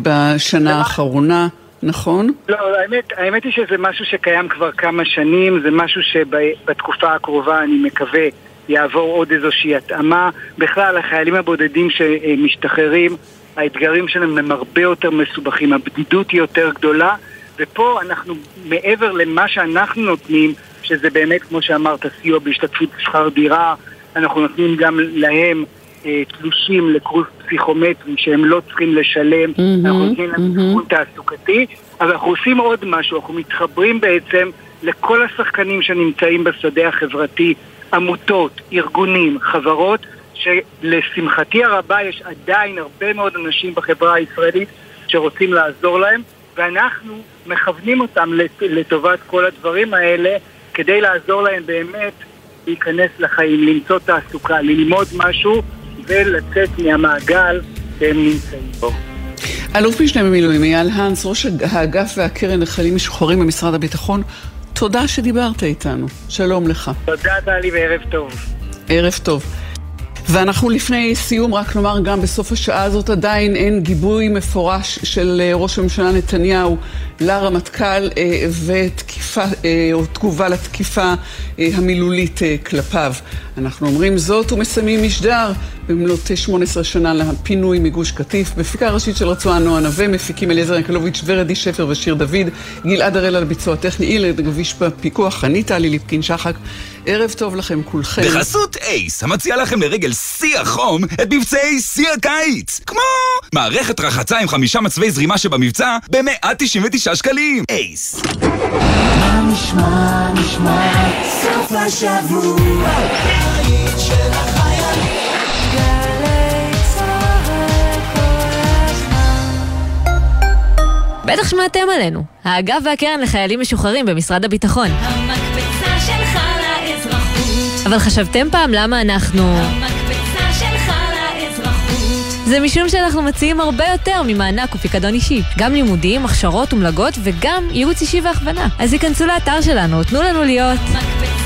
בשנה האחרונה, נכון? לא, האמת, האמת היא שזה משהו שקיים כבר כמה שנים, זה משהו שבתקופה הקרובה אני מקווה יעבור עוד איזושהי התאמה. בכלל, החיילים הבודדים שמשתחררים, האתגרים שלהם הם הרבה יותר מסובכים, הבדידות היא יותר גדולה, ופה אנחנו, מעבר למה שאנחנו נותנים, שזה באמת, כמו שאמרת, סיוע בהשתתפות בשכר דירה, אנחנו נותנים גם להם אה, תלושים לקורס פסיכומטרי שהם לא צריכים לשלם, מהמם, אנחנו נותנים להם מהמם. אבחון תעסוקתי, אבל אנחנו עושים עוד משהו, אנחנו מתחברים בעצם לכל השחקנים שנמצאים בשדה החברתי, עמותות, ארגונים, חברות, שלשמחתי הרבה יש עדיין הרבה מאוד אנשים בחברה הישראלית שרוצים לעזור להם, ואנחנו מכוונים אותם לט- לטובת כל הדברים האלה, כדי לעזור להם באמת להיכנס לחיים, למצוא תעסוקה, ללמוד משהו ולצאת מהמעגל שהם נמצאים בו. אלוף משנה במילואים אייל האנס, ראש האגף והקרן לחיילים משוחררים במשרד הביטחון, תודה שדיברת איתנו. שלום לך. תודה טלי וערב טוב. ערב טוב. ואנחנו לפני סיום, רק נאמר, גם בסוף השעה הזאת עדיין אין גיבוי מפורש של אה, ראש הממשלה נתניהו לרמטכ"ל אה, ותקיפה, אה, או תגובה לתקיפה המילולית כלפיו. אנחנו אומרים זאת ומסיימים משדר במלאת 18 שנה לפינוי מגוש קטיף. מפיקה ראשית של רצועה נועה נווה, מפיקים אליעזר ינקלוביץ' ורדי שפר ושיר דוד, גלעד הראל על ביצוע טכני, אילד גביש בפיקוח, אני טלי ליפקין שחק. ערב טוב לכם כולכם. בחסות אייס, המציע לכם לרגל שיא החום את מבצעי שיא הקיץ. כמו מערכת רחצה עם חמישה מצבי זרימה שבמבצע ב-199 שקלים. אייס. מה נשמע, נשמע, סוף השבוע, של החיילים. בטח שמעתם עלינו. האגף והקרן לחיילים משוחררים במשרד הביטחון. לאזרחות. אבל חשבתם פעם למה אנחנו... זה משום שאנחנו מציעים הרבה יותר ממענק ופיקדון אישי. גם לימודים, הכשרות ומלגות וגם ייעוץ אישי והכוונה. אז היכנסו לאתר שלנו, תנו לנו להיות. לאזרחות.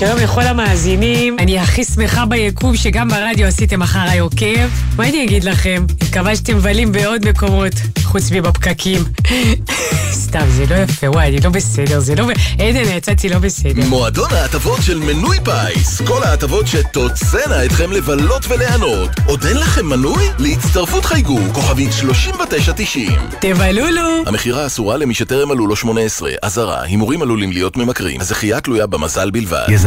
שלום לכל המאזינים, אני הכי שמחה ביקום שגם ברדיו עשיתם אחריי עוקב. מה אני אגיד לכם? מקווה שאתם מבלים בעוד מקומות, חוץ מבפקקים. סתם, זה לא יפה, וואי, אני לא בסדר, זה לא... עדן, יצאתי לא בסדר. מועדון ההטבות של מנוי פיס. כל ההטבות שתוצאנה אתכם לבלות וליהנות. עוד אין לכם מנוי? להצטרפות חייגו, כוכבית 3990. תבלולו! המכירה אסורה למי שטרם מלאו לו 18. אזהרה, הימורים עלולים להיות ממכרים. הזכייה תלויה במזל בלבד.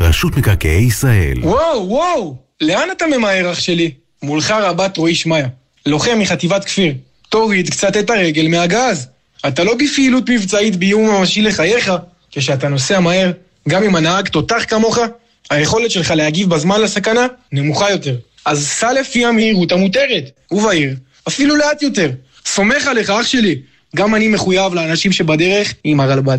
רשות מקרקעי ישראל. וואו, וואו! לאן אתה ממהר, אח שלי? מולך רבת רועי שמעיה, לוחם מחטיבת כפיר. תוריד קצת את הרגל מהגז. אתה לא בפעילות מבצעית באיום ממשי לחייך, כשאתה נוסע מהר, גם אם הנהג תותח כמוך, היכולת שלך להגיב בזמן לסכנה נמוכה יותר. אז סע לפי המהירות המותרת, ובהיר, אפילו לאט יותר. סומך עליך, אח שלי. גם אני מחויב לאנשים שבדרך עם הרלב"ד.